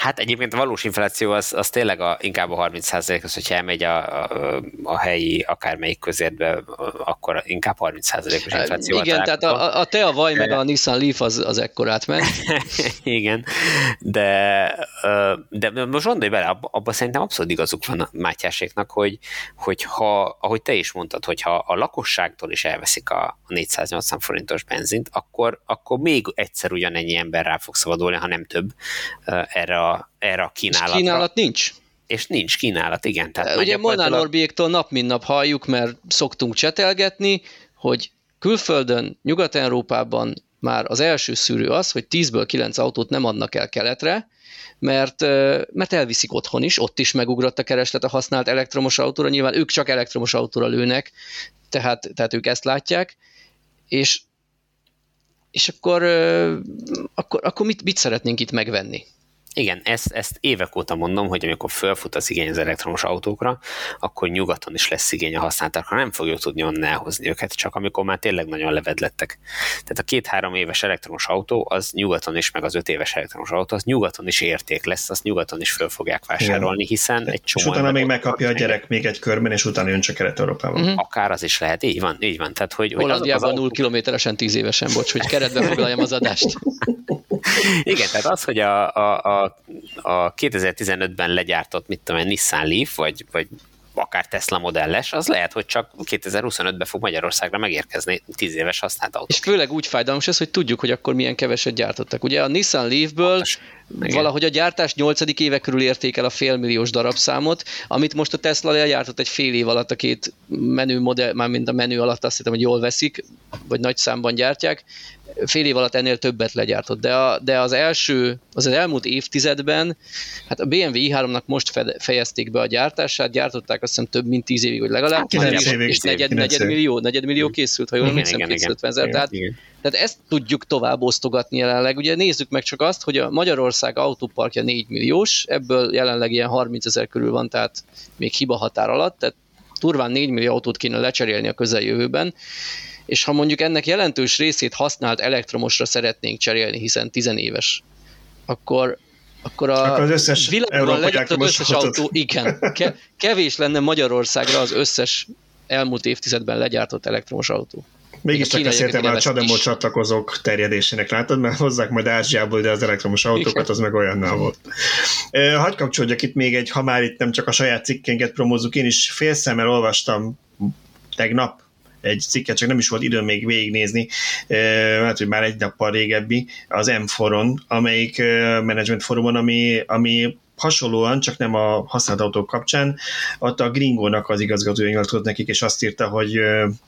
Hát egyébként a valós infláció az, az tényleg a, inkább a 30%-os, hogyha elmegy a, a, a helyi akármelyik közértbe, akkor inkább 30%-os infláció. Igen, tehát a, a te a vaj meg a Nissan Leaf az, az ekkorát ment. Igen, de, de most gondolj bele, abban abba szerintem abszolút igazuk van a Mátyáséknak, hogy, hogy ha, ahogy te is mondtad, hogy ha a lakosságtól is elveszik a 480 forintos benzint, akkor, akkor még egyszer ugyanennyi ember rá fog szabadulni, ha nem több erre a erre a kínálat. kínálat nincs? És nincs kínálat, igen. Tehát Ugye Molnár Norbiéktól nap mint nap halljuk, mert szoktunk csetelgetni, hogy külföldön, Nyugat-Európában már az első szűrő az, hogy 10-ből 9 autót nem adnak el keletre, mert, mert elviszik otthon is, ott is megugrott a kereslet a használt elektromos autóra, nyilván ők csak elektromos autóra lőnek, tehát, tehát ők ezt látják, és, és akkor, akkor, akkor mit, mit szeretnénk itt megvenni? Igen, ezt, ezt évek óta mondom, hogy amikor fölfut az igény az elektromos autókra, akkor nyugaton is lesz igény a használtakra, nem fogjuk tudni onnan elhozni őket, csak amikor már tényleg nagyon levedlettek. Tehát a két-három éves elektromos autó, az nyugaton is, meg az öt éves elektromos autó, az nyugaton is érték lesz, azt nyugaton is föl fogják vásárolni, hiszen egy csomó... És utána még megkapja a gyerek még egy körben, és utána jön csak Kelet-Európában. Uh-huh. Akár az is lehet, így van, így van. Tehát, hogy, Hollandiában az 0 autók... kilométeresen 10 évesen, bocs, hogy keretbe foglaljam az adást. Igen, tehát az, hogy a, a, a, a 2015-ben legyártott, mit tudom, Nissan Leaf, vagy, vagy akár Tesla modelles, az lehet, hogy csak 2025-ben fog Magyarországra megérkezni 10 éves használt autó. És főleg úgy fájdalmas ez, hogy tudjuk, hogy akkor milyen keveset gyártottak. Ugye a Nissan Leafből igen. Valahogy a gyártás 8. éve körül értékel a félmilliós darabszámot, amit most a Tesla legyártott egy fél év alatt a két menő modell, már mint a menő alatt azt hiszem, hogy jól veszik, vagy nagy számban gyártják, fél év alatt ennél többet legyártott. De, a, de az első, az, az elmúlt évtizedben, hát a BMW i3-nak most fejezték be a gyártását, gyártották azt hiszem több mint 10 évig, hogy legalább 10 évig, és, és negyed, negyed millió, negyed millió készült, ha jól emlékszem, 250 ezer. Tehát igen tehát ezt tudjuk tovább osztogatni jelenleg. Ugye nézzük meg csak azt, hogy a Magyarország autóparkja 4 milliós, ebből jelenleg ilyen 30 ezer körül van, tehát még hiba határ alatt, tehát turván 4 millió autót kéne lecserélni a közeljövőben, és ha mondjuk ennek jelentős részét használt elektromosra szeretnénk cserélni, hiszen 10 éves, akkor akkor a akkor az összes világban legyártott összes autó, igen, ke, kevés lenne Magyarországra az összes elmúlt évtizedben legyártott elektromos autó. Mégiscsak beszéltem már a Csademó csatlakozók terjedésének, látod? Mert hozzák majd Ázsiából, de az elektromos autókat az meg olyannal volt. Hagy kapcsolódjak itt még egy, ha már itt nem csak a saját cikkénket promózzuk, én is félszemmel olvastam tegnap egy cikket, csak nem is volt időm még végignézni, hát, hogy már egy nappal régebbi, az M4-on, amelyik management forumon, ami, ami hasonlóan, csak nem a használt autók kapcsán, ott a Gringónak az igazgatója nyilatkozott nekik, és azt írta, hogy,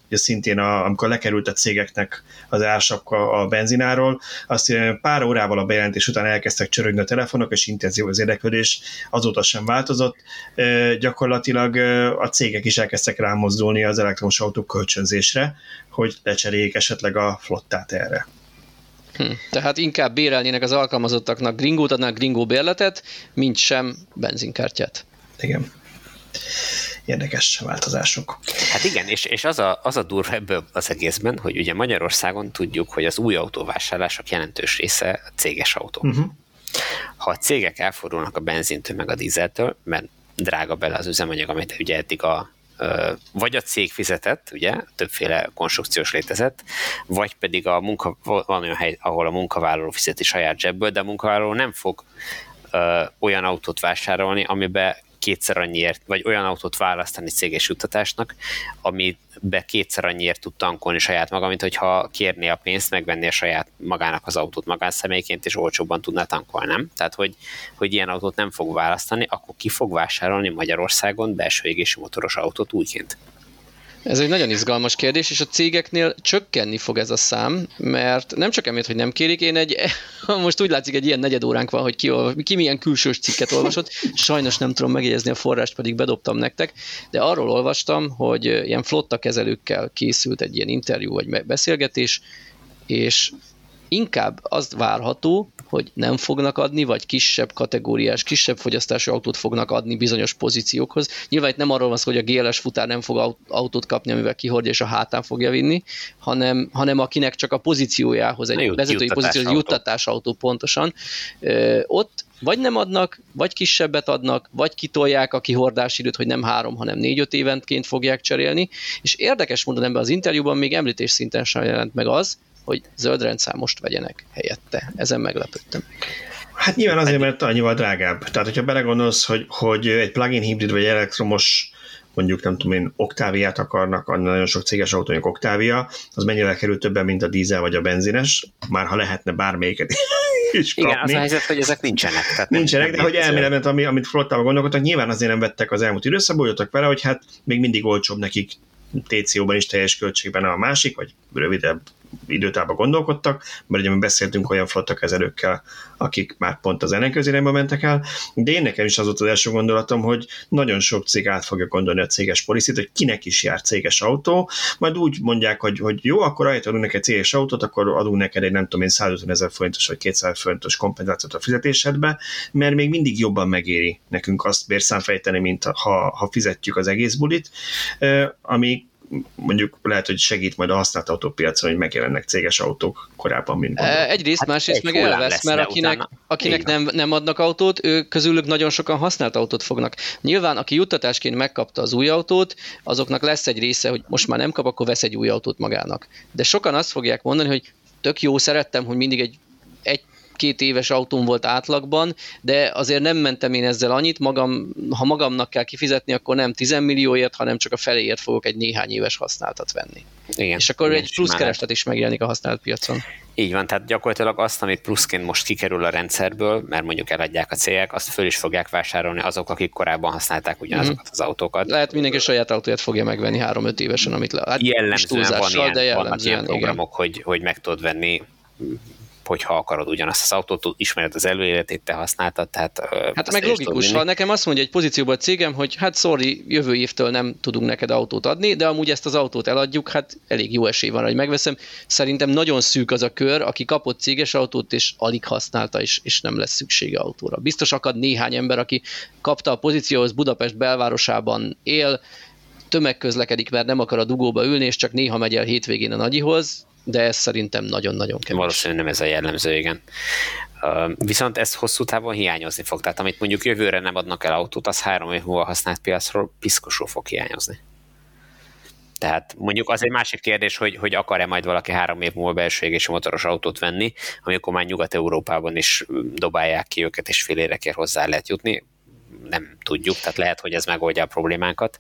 hogy szintén a, amikor lekerült a cégeknek az ársapka a benzináról, azt pár órával a bejelentés után elkezdtek csörögni a telefonok, és intenzív az érdeklődés, azóta sem változott. Gyakorlatilag a cégek is elkezdtek rámozdulni az elektromos autók kölcsönzésre, hogy lecseréljék esetleg a flottát erre. Hm. Tehát inkább bérelnének az alkalmazottaknak gringót, adnák gringó bérletet, mint sem benzinkártyát. Igen. Érdekes változások. Hát igen, és, és az, a, az a durva ebből az egészben, hogy ugye Magyarországon tudjuk, hogy az új autóvásárlások jelentős része a céges autó. Uh-huh. Ha a cégek elfordulnak a benzintől meg a dízeltől, mert drága bele az üzemanyag, amit ugye eddig a vagy a cég fizetett, ugye, többféle konstrukciós létezett, vagy pedig a munka, van olyan hely, ahol a munkavállaló fizeti saját zsebből, de a munkavállaló nem fog olyan autót vásárolni, amiben kétszer annyiért, vagy olyan autót választani céges juttatásnak, amibe kétszer annyiért tud tankolni saját maga, mint hogyha kérné a pénzt, megvenni a saját magának az autót magánszemélyként, és olcsóbban tudná tankolni, nem? Tehát, hogy, hogy ilyen autót nem fog választani, akkor ki fog vásárolni Magyarországon belső égési motoros autót újként? Ez egy nagyon izgalmas kérdés, és a cégeknél csökkenni fog ez a szám, mert nem csak emiatt, hogy nem kérik, én egy, most úgy látszik, egy ilyen negyed óránk van, hogy ki, ki milyen külsős cikket olvasott, sajnos nem tudom megjegyezni a forrást, pedig bedobtam nektek, de arról olvastam, hogy ilyen flotta kezelőkkel készült egy ilyen interjú vagy beszélgetés, és inkább az várható, hogy nem fognak adni, vagy kisebb kategóriás, kisebb fogyasztású autót fognak adni bizonyos pozíciókhoz. Nyilván itt nem arról van szó, hogy a GLS futár nem fog autót kapni, amivel kihordja és a hátán fogja vinni, hanem, hanem akinek csak a pozíciójához, egy jut, vezetői pozíció, juttatás autó pontosan, ö, ott vagy nem adnak, vagy kisebbet adnak, vagy kitolják a kihordási időt, hogy nem három, hanem négy-öt éventként fogják cserélni. És érdekes módon ebben az interjúban még említés szinten sem jelent meg az, hogy zöld rendszámost vegyenek helyette. Ezen meglepődtem. Hát nyilván azért, mert annyival drágább. Tehát, hogyha belegondolsz, hogy, hogy egy plug-in hibrid vagy elektromos mondjuk nem tudom én, oktáviát akarnak, nagyon sok céges autónak oktávia, az mennyivel kerül többen, mint a dízel vagy a benzines, már ha lehetne bármelyiket is kapni. Igen, az a helyzet, hogy ezek nincsenek. Tehát nincsenek, nem de hogy elmélemet, ami, amit flottával gondolkodtak, nyilván azért nem vettek az elmúlt időszakban, jöttek vele, hogy hát még mindig olcsóbb nekik TCO-ban is teljes költségben a másik, vagy rövidebb időtában gondolkodtak, mert ugye mi beszéltünk olyan flottakezelőkkel, akik már pont az ellenkező mentek el, de én nekem is az volt az első gondolatom, hogy nagyon sok cég át fogja gondolni a céges policit, hogy kinek is jár céges autó, majd úgy mondják, hogy, hogy jó, akkor ahelyett adunk neked céges autót, akkor adunk neked egy nem tudom én 150 ezer forintos vagy 200 forintos kompenzációt a fizetésedbe, mert még mindig jobban megéri nekünk azt bérszámfejteni, mint ha, ha fizetjük az egész bulit, ami mondjuk lehet, hogy segít majd a használt autópiacon, hogy megjelennek céges autók korábban, mint e, Egyrészt, hát másrészt egy meg elvesz, mert akinek, utána. akinek nem, nem adnak autót, ő közülük nagyon sokan használt autót fognak. Nyilván, aki juttatásként megkapta az új autót, azoknak lesz egy része, hogy most már nem kap, akkor vesz egy új autót magának. De sokan azt fogják mondani, hogy tök jó, szerettem, hogy mindig egy két éves autóm volt átlagban, de azért nem mentem én ezzel annyit, magam, ha magamnak kell kifizetni, akkor nem 10 millióért, hanem csak a feléért fogok egy néhány éves használtat venni. Igen, és akkor egy plusz kereslet is megjelenik a használt piacon. Így van, tehát gyakorlatilag azt, amit pluszként most kikerül a rendszerből, mert mondjuk eladják a cégek, azt föl is fogják vásárolni azok, akik korábban használták ugyanazokat mm-hmm. az autókat. Lehet mindenki saját autóját fogja megvenni 3-5 évesen, amit le. Hát jellemzően van ilyen, de jellemzően, vannak ilyen programok, hogy, hogy meg tudod venni hogyha akarod ugyanazt az autót, ismered az előéletét, te használtad, tehát... Hát meg logikus, ha nekem azt mondja egy pozícióban a cégem, hogy hát sorry, jövő évtől nem tudunk neked autót adni, de amúgy ezt az autót eladjuk, hát elég jó esély van, hogy megveszem. Szerintem nagyon szűk az a kör, aki kapott céges autót, és alig használta, és, és nem lesz szüksége autóra. Biztos akad néhány ember, aki kapta a pozícióhoz Budapest belvárosában él, tömegközlekedik, mert nem akar a dugóba ülni, és csak néha megy el hétvégén a nagyihoz, de ez szerintem nagyon-nagyon kevés. Valószínűleg nem ez a jellemző, igen. Viszont ez hosszú távon hiányozni fog. Tehát amit mondjuk jövőre nem adnak el autót, az három év múlva használt piacról piszkosul fog hiányozni. Tehát mondjuk az egy másik kérdés, hogy, hogy akar-e majd valaki három év múlva belső égési motoros autót venni, amikor már Nyugat-Európában is dobálják ki őket, és fél érekért hozzá lehet jutni. Nem tudjuk, tehát lehet, hogy ez megoldja a problémánkat.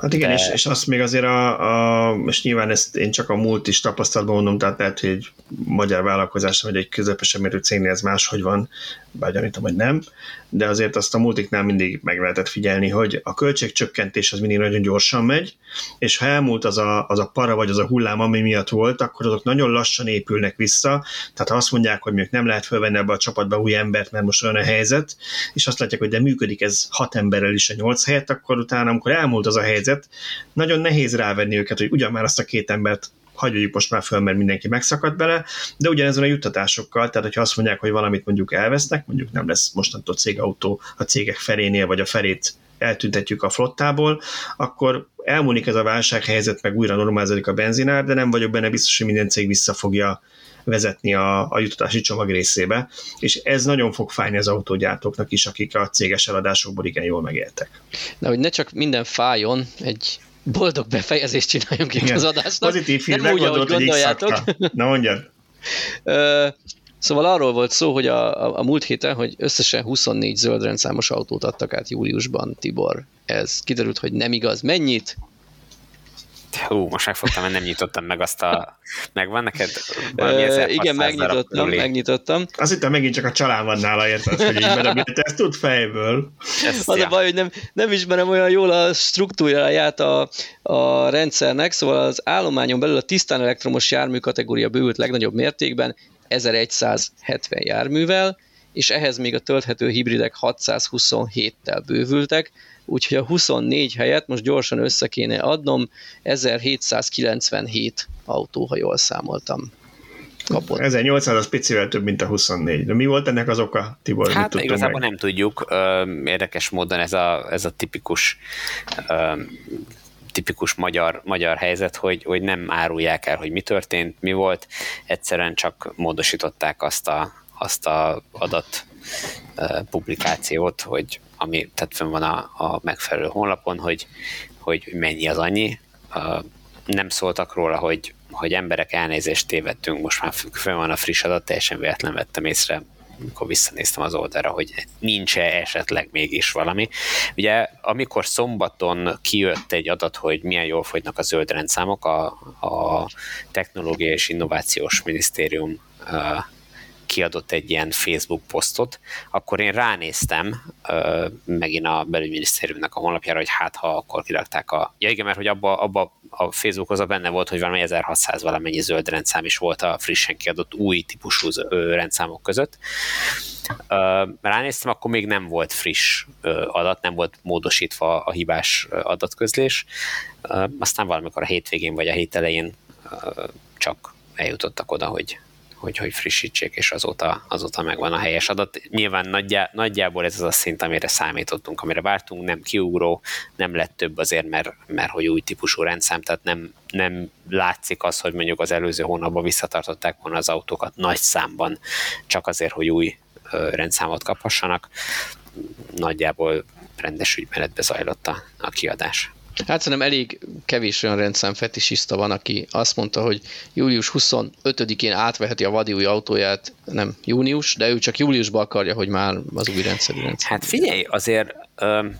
Hát igen, de... és, és azt még azért a, a, és nyilván ezt én csak a múlt is tapasztalatban mondom, tehát lehet, hogy egy magyar vállalkozás, vagy egy közepesen mérő cégnél ez máshogy van, bár gyanítom, hogy nem, de azért azt a multiknál mindig meg lehetett figyelni, hogy a költségcsökkentés az mindig nagyon gyorsan megy, és ha elmúlt az a, az a para vagy az a hullám, ami miatt volt, akkor azok nagyon lassan épülnek vissza, tehát ha azt mondják, hogy mondjuk nem lehet fölvenni ebbe a csapatba új embert, mert most olyan a helyzet, és azt látják, hogy de működik ez hat emberrel is a nyolc helyet, akkor utána, amikor elmúlt az a helyzet, nagyon nehéz rávenni őket, hogy ugyan már azt a két embert hagyjuk most már föl, mert mindenki megszakadt bele, de ugyanezon a juttatásokkal, tehát hogyha azt mondják, hogy valamit mondjuk elvesznek, mondjuk nem lesz mostantól cégautó a cégek felénél, vagy a felét eltüntetjük a flottából, akkor elmúlik ez a válsághelyzet, meg újra normalizálódik a benzinár, de nem vagyok benne biztos, hogy minden cég vissza fogja vezetni a, a juttatási csomag részébe, és ez nagyon fog fájni az autógyártóknak is, akik a céges eladásokból igen jól megéltek. De hogy ne csak minden fájjon, egy boldog befejezést csináljunk itt az adásnak. Pozitív film, Nem úgy, ahogy gondoljátok. Na mondjad. Szóval arról volt szó, hogy a, a, a múlt héten, hogy összesen 24 zöld rendszámos autót adtak át júliusban, Tibor. Ez kiderült, hogy nem igaz. Mennyit? Hú, most megfogtam, mert nem nyitottam meg azt a... Megvan neked valami Igen, megnyitottam, megnyitottam. Azt hittem, megint csak a csalán van nála, érted, hogy így bedobja, ezt tud fejből. Ez az ja. a baj, hogy nem, nem ismerem olyan jól a struktúráját a, a rendszernek, szóval az állományon belül a tisztán elektromos jármű kategória bővült legnagyobb mértékben 1170 járművel, és ehhez még a tölthető hibridek 627-tel bővültek, úgyhogy a 24 helyet most gyorsan össze kéne adnom, 1797 autó, ha jól számoltam. Kapott. 1800 az picivel több, mint a 24. De mi volt ennek az oka, Tibor? Hát igazából meg? nem tudjuk. Érdekes módon ez a, ez a tipikus tipikus magyar, magyar helyzet, hogy, hogy nem árulják el, hogy mi történt, mi volt, egyszerűen csak módosították azt a, azt a adat publikációt, hogy ami tehát fönn van a, a megfelelő honlapon, hogy, hogy mennyi az annyi. Nem szóltak róla, hogy, hogy emberek elnézést tévedtünk, most már fönn van a friss adat, teljesen véletlen vettem észre, amikor visszanéztem az oldalra, hogy nincs-e esetleg mégis valami. Ugye, amikor szombaton kijött egy adat, hogy milyen jól fogynak a zöld rendszámok, a, a Technológiai és Innovációs Minisztérium kiadott egy ilyen Facebook posztot, akkor én ránéztem megint a belügyminisztériumnak a honlapjára, hogy hát ha akkor kirakták a... Ja igen, mert hogy abba, abba a Facebookhoz a benne volt, hogy valami 1600 valamennyi zöld rendszám is volt a frissen kiadott új típusú rendszámok között. Ránéztem, akkor még nem volt friss adat, nem volt módosítva a hibás adatközlés. Aztán valamikor a hétvégén vagy a hét elején csak eljutottak oda, hogy hogy, hogy frissítsék, és azóta, azóta megvan a helyes adat. Nyilván nagyjá, nagyjából ez az a szint, amire számítottunk, amire vártunk, nem kiugró, nem lett több azért, mert, mert hogy új típusú rendszám, tehát nem, nem látszik az, hogy mondjuk az előző hónapban visszatartották volna az autókat nagy számban, csak azért, hogy új rendszámot kaphassanak. Nagyjából rendes ügymenetbe zajlott a, a kiadás. Hát szerintem elég kevés olyan rendszám fetisista van, aki azt mondta, hogy július 25-én átveheti a vadi új autóját, nem június, de ő csak júliusban akarja, hogy már az új rendszerű rendszer. Hát figyelj, azért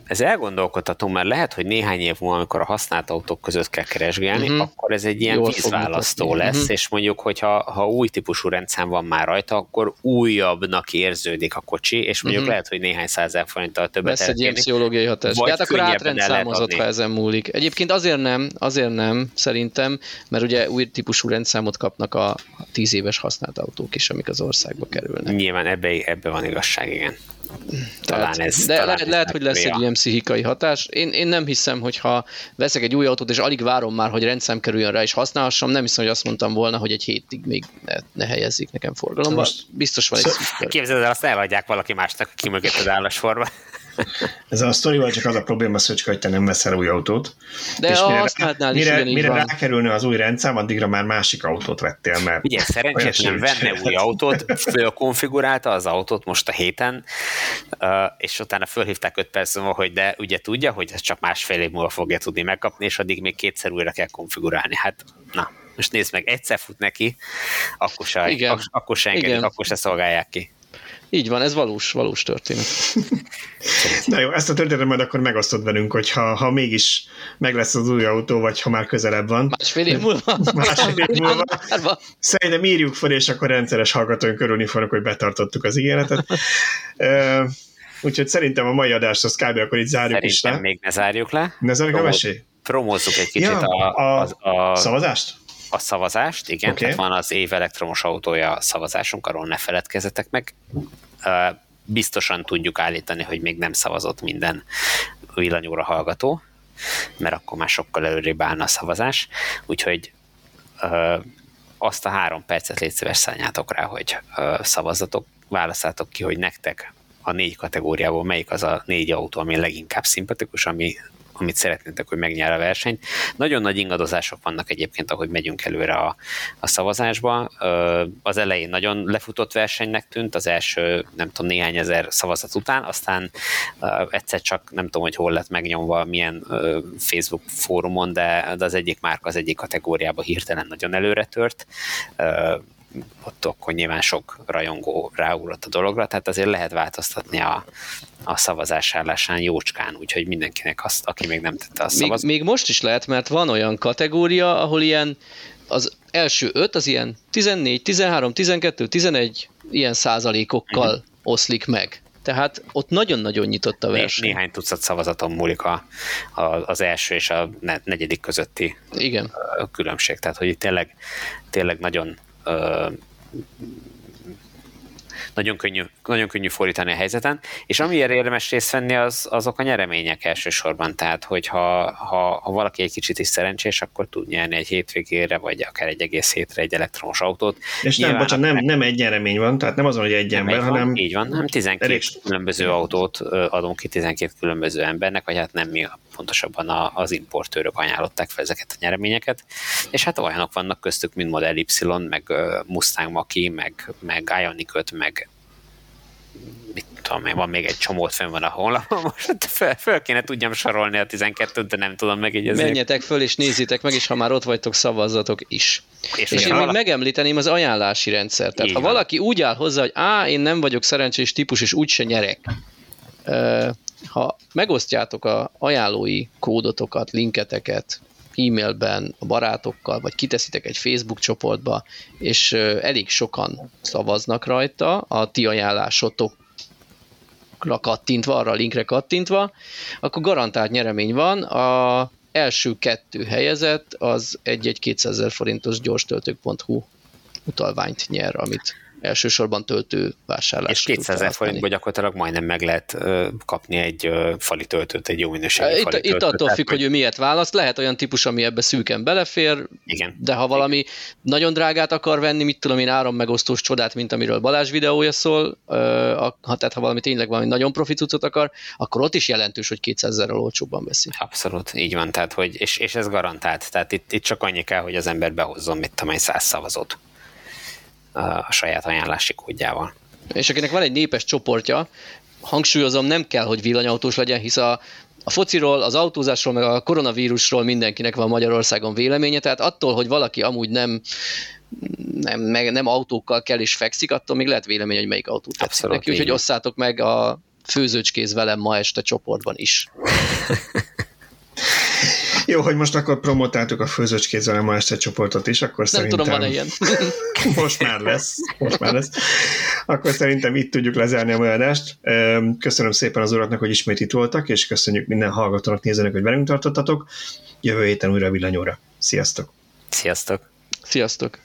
ez elgondolkodható, mert lehet, hogy néhány év múlva, amikor a használt autók között kell keresgélni, uh-huh. akkor ez egy ilyen Jól vízválasztó lesz, uh-huh. és mondjuk, hogyha ha új típusú rendszám van már rajta, akkor újabbnak érződik a kocsi, és mondjuk uh-huh. lehet, hogy néhány százezer forinttal többet Lesz egy ilyen pszichológiai hatás. Vagy hát akkor átrendszámozott, ha ezen múlik. Egyébként azért nem, azért nem, szerintem, mert ugye új típusú rendszámot kapnak a tíz éves használt autók is, amik az országba kerülnek. Nyilván ebbe, ebbe van igazság, igen. Talán Tehát, ez, de talán lehet, ez lehet hogy lesz egy ilyen pszichikai hatás. Én, én nem hiszem, hogy ha veszek egy új autót, és alig várom már, hogy rendszám kerüljön rá, és használhassam, nem hiszem, hogy azt mondtam volna, hogy egy hétig még ne, ne helyezzék nekem forgalomba. Most Biztos van egy szűk. Képzeld el, azt eladják valaki másnak, ki mögött az állásforba. Ez a sztorival csak az a probléma, hogy te nem veszel új autót. De és mire, rá, mire, mire rákerülne az új rendszám, addigra már másik autót vettél, mert... Ugye, szerencsétlen venne új autót, fölkonfigurálta az autót most a héten, és utána fölhívták 5 perc múlva, hogy de ugye tudja, hogy ez csak másfél év múlva fogja tudni megkapni, és addig még kétszer újra kell konfigurálni. Hát, na, most nézd meg, egyszer fut neki, akkor se, akkor se engedik, akkor se szolgálják ki. Így van, ez valós, valós történet. Na jó, ezt a történetet majd akkor megosztod velünk, hogy ha, ha mégis meg lesz az új autó, vagy ha már közelebb van. Másfél év múlva. Másfél év múlva. Szerintem írjuk fel, és akkor rendszeres hallgatóink körülni fognak, hogy betartottuk az ígéretet. Úgyhogy szerintem a mai adást az kb. akkor itt zárjuk szerintem is le. még ne zárjuk le. Ne zárjuk a mesé? Promózzuk egy kicsit ja, a, a, a, a szavazást? A szavazást, igen, okay. tehát van az év elektromos autója szavazásunk, arról ne feledkezzetek meg. Biztosan tudjuk állítani, hogy még nem szavazott minden villanyóra hallgató, mert akkor már sokkal előrébb állna a szavazás, úgyhogy azt a három percet légy szíves szálljátok rá, hogy szavazatok, válaszátok ki, hogy nektek a négy kategóriából melyik az a négy autó, ami leginkább szimpatikus, ami amit szeretnétek, hogy megnyer a versenyt. Nagyon nagy ingadozások vannak egyébként, ahogy megyünk előre a, a szavazásba. Az elején nagyon lefutott versenynek tűnt, az első, nem tudom, néhány ezer szavazat után, aztán egyszer csak nem tudom, hogy hol lett megnyomva, milyen Facebook fórumon, de, de az egyik márka az egyik kategóriába hirtelen nagyon előre tört ott akkor nyilván sok rajongó ráugrott a dologra, tehát azért lehet változtatni a, a szavazás állásán jócskán, úgyhogy mindenkinek azt, aki még nem tette a szavazat. Még, még most is lehet, mert van olyan kategória, ahol ilyen az első öt az ilyen 14, 13, 12, 11 ilyen százalékokkal uh-huh. oszlik meg. Tehát ott nagyon-nagyon nyitott a verseny. Né- néhány tucat szavazaton múlik a, a, az első és a negyedik közötti Igen. különbség. Tehát, hogy itt tényleg, tényleg nagyon nagyon könnyű, nagyon könnyű fordítani a helyzeten, és amiért érdemes részt venni, az, azok a nyeremények elsősorban, tehát hogyha ha, ha valaki egy kicsit is szerencsés, akkor tud nyerni egy hétvégére, vagy akár egy egész hétre egy elektromos autót. És nem, bocsánat, nem, nem egy nyeremény van, tehát nem azon, hogy egy ember, egy van, hanem... Így van, nem 12 elég... különböző autót adunk ki 12 különböző embernek, vagy hát nem mi, pontosabban az importőrök ajánlották fel ezeket a nyereményeket, és hát olyanok vannak köztük, mint Model Y, meg Mustang Maki, meg, meg Ioniq 5, meg mit tudom én, van még egy csomót fenn van a honlapon, most föl, föl kéne tudjam sorolni a 12-t, de nem tudom megegyezni. Menjetek föl és nézzétek meg, és ha már ott vagytok, szavazzatok is. És, és én még megemlíteném az ajánlási rendszert. Tehát Így ha van. valaki úgy áll hozzá, hogy á, én nem vagyok szerencsés típus, és úgyse nyerek, ha megosztjátok a ajánlói kódotokat, linketeket, e-mailben a barátokkal, vagy kiteszitek egy Facebook csoportba, és elég sokan szavaznak rajta, a ti ajánlásotok kattintva, arra a linkre kattintva, akkor garantált nyeremény van. A első kettő helyezett az egy-egy 200 ezer forintos gyorstöltők.hu utalványt nyer, amit elsősorban töltő vásárlás. És 200 ezer forintból gyakorlatilag majdnem meg lehet kapni egy fali töltőt, egy jó minőségű itt, fali itt töltőt. attól függ, hogy ő miért választ. Lehet olyan típus, ami ebbe szűken belefér, Igen. de ha valami Igen. nagyon drágát akar venni, mit tudom én, árammegosztós csodát, mint amiről Balázs videója szól, ha, tehát ha valami tényleg valami nagyon proficucot akar, akkor ott is jelentős, hogy 200 ezerrel olcsóbban veszi. Abszolút, így van, tehát, hogy, és, és ez garantált, tehát itt, itt csak annyi kell, hogy az ember behozzon, mit tudom én, száz szavazót a saját ajánlási kódjával. És akinek van egy népes csoportja, hangsúlyozom, nem kell, hogy villanyautós legyen, hisz a, a fociról, az autózásról, meg a koronavírusról mindenkinek van Magyarországon véleménye, tehát attól, hogy valaki amúgy nem nem, meg, nem autókkal kell és fekszik, attól még lehet vélemény, hogy melyik autó tetszik Abszolút, neki, úgyhogy osszátok meg a főzőcskéz velem ma este csoportban is. Jó, hogy most akkor promotáltuk a főzőcskézzel ma este csoportot is, akkor Nem szerintem... tudom, van-e ilyen. most már lesz, most már lesz. Akkor szerintem itt tudjuk lezárni a adást. Köszönöm szépen az uraknak, hogy ismét itt voltak, és köszönjük minden hallgatónak, nézőnek, hogy velünk tartottatok. Jövő héten újra villanyóra. Sziasztok! Sziasztok! Sziasztok!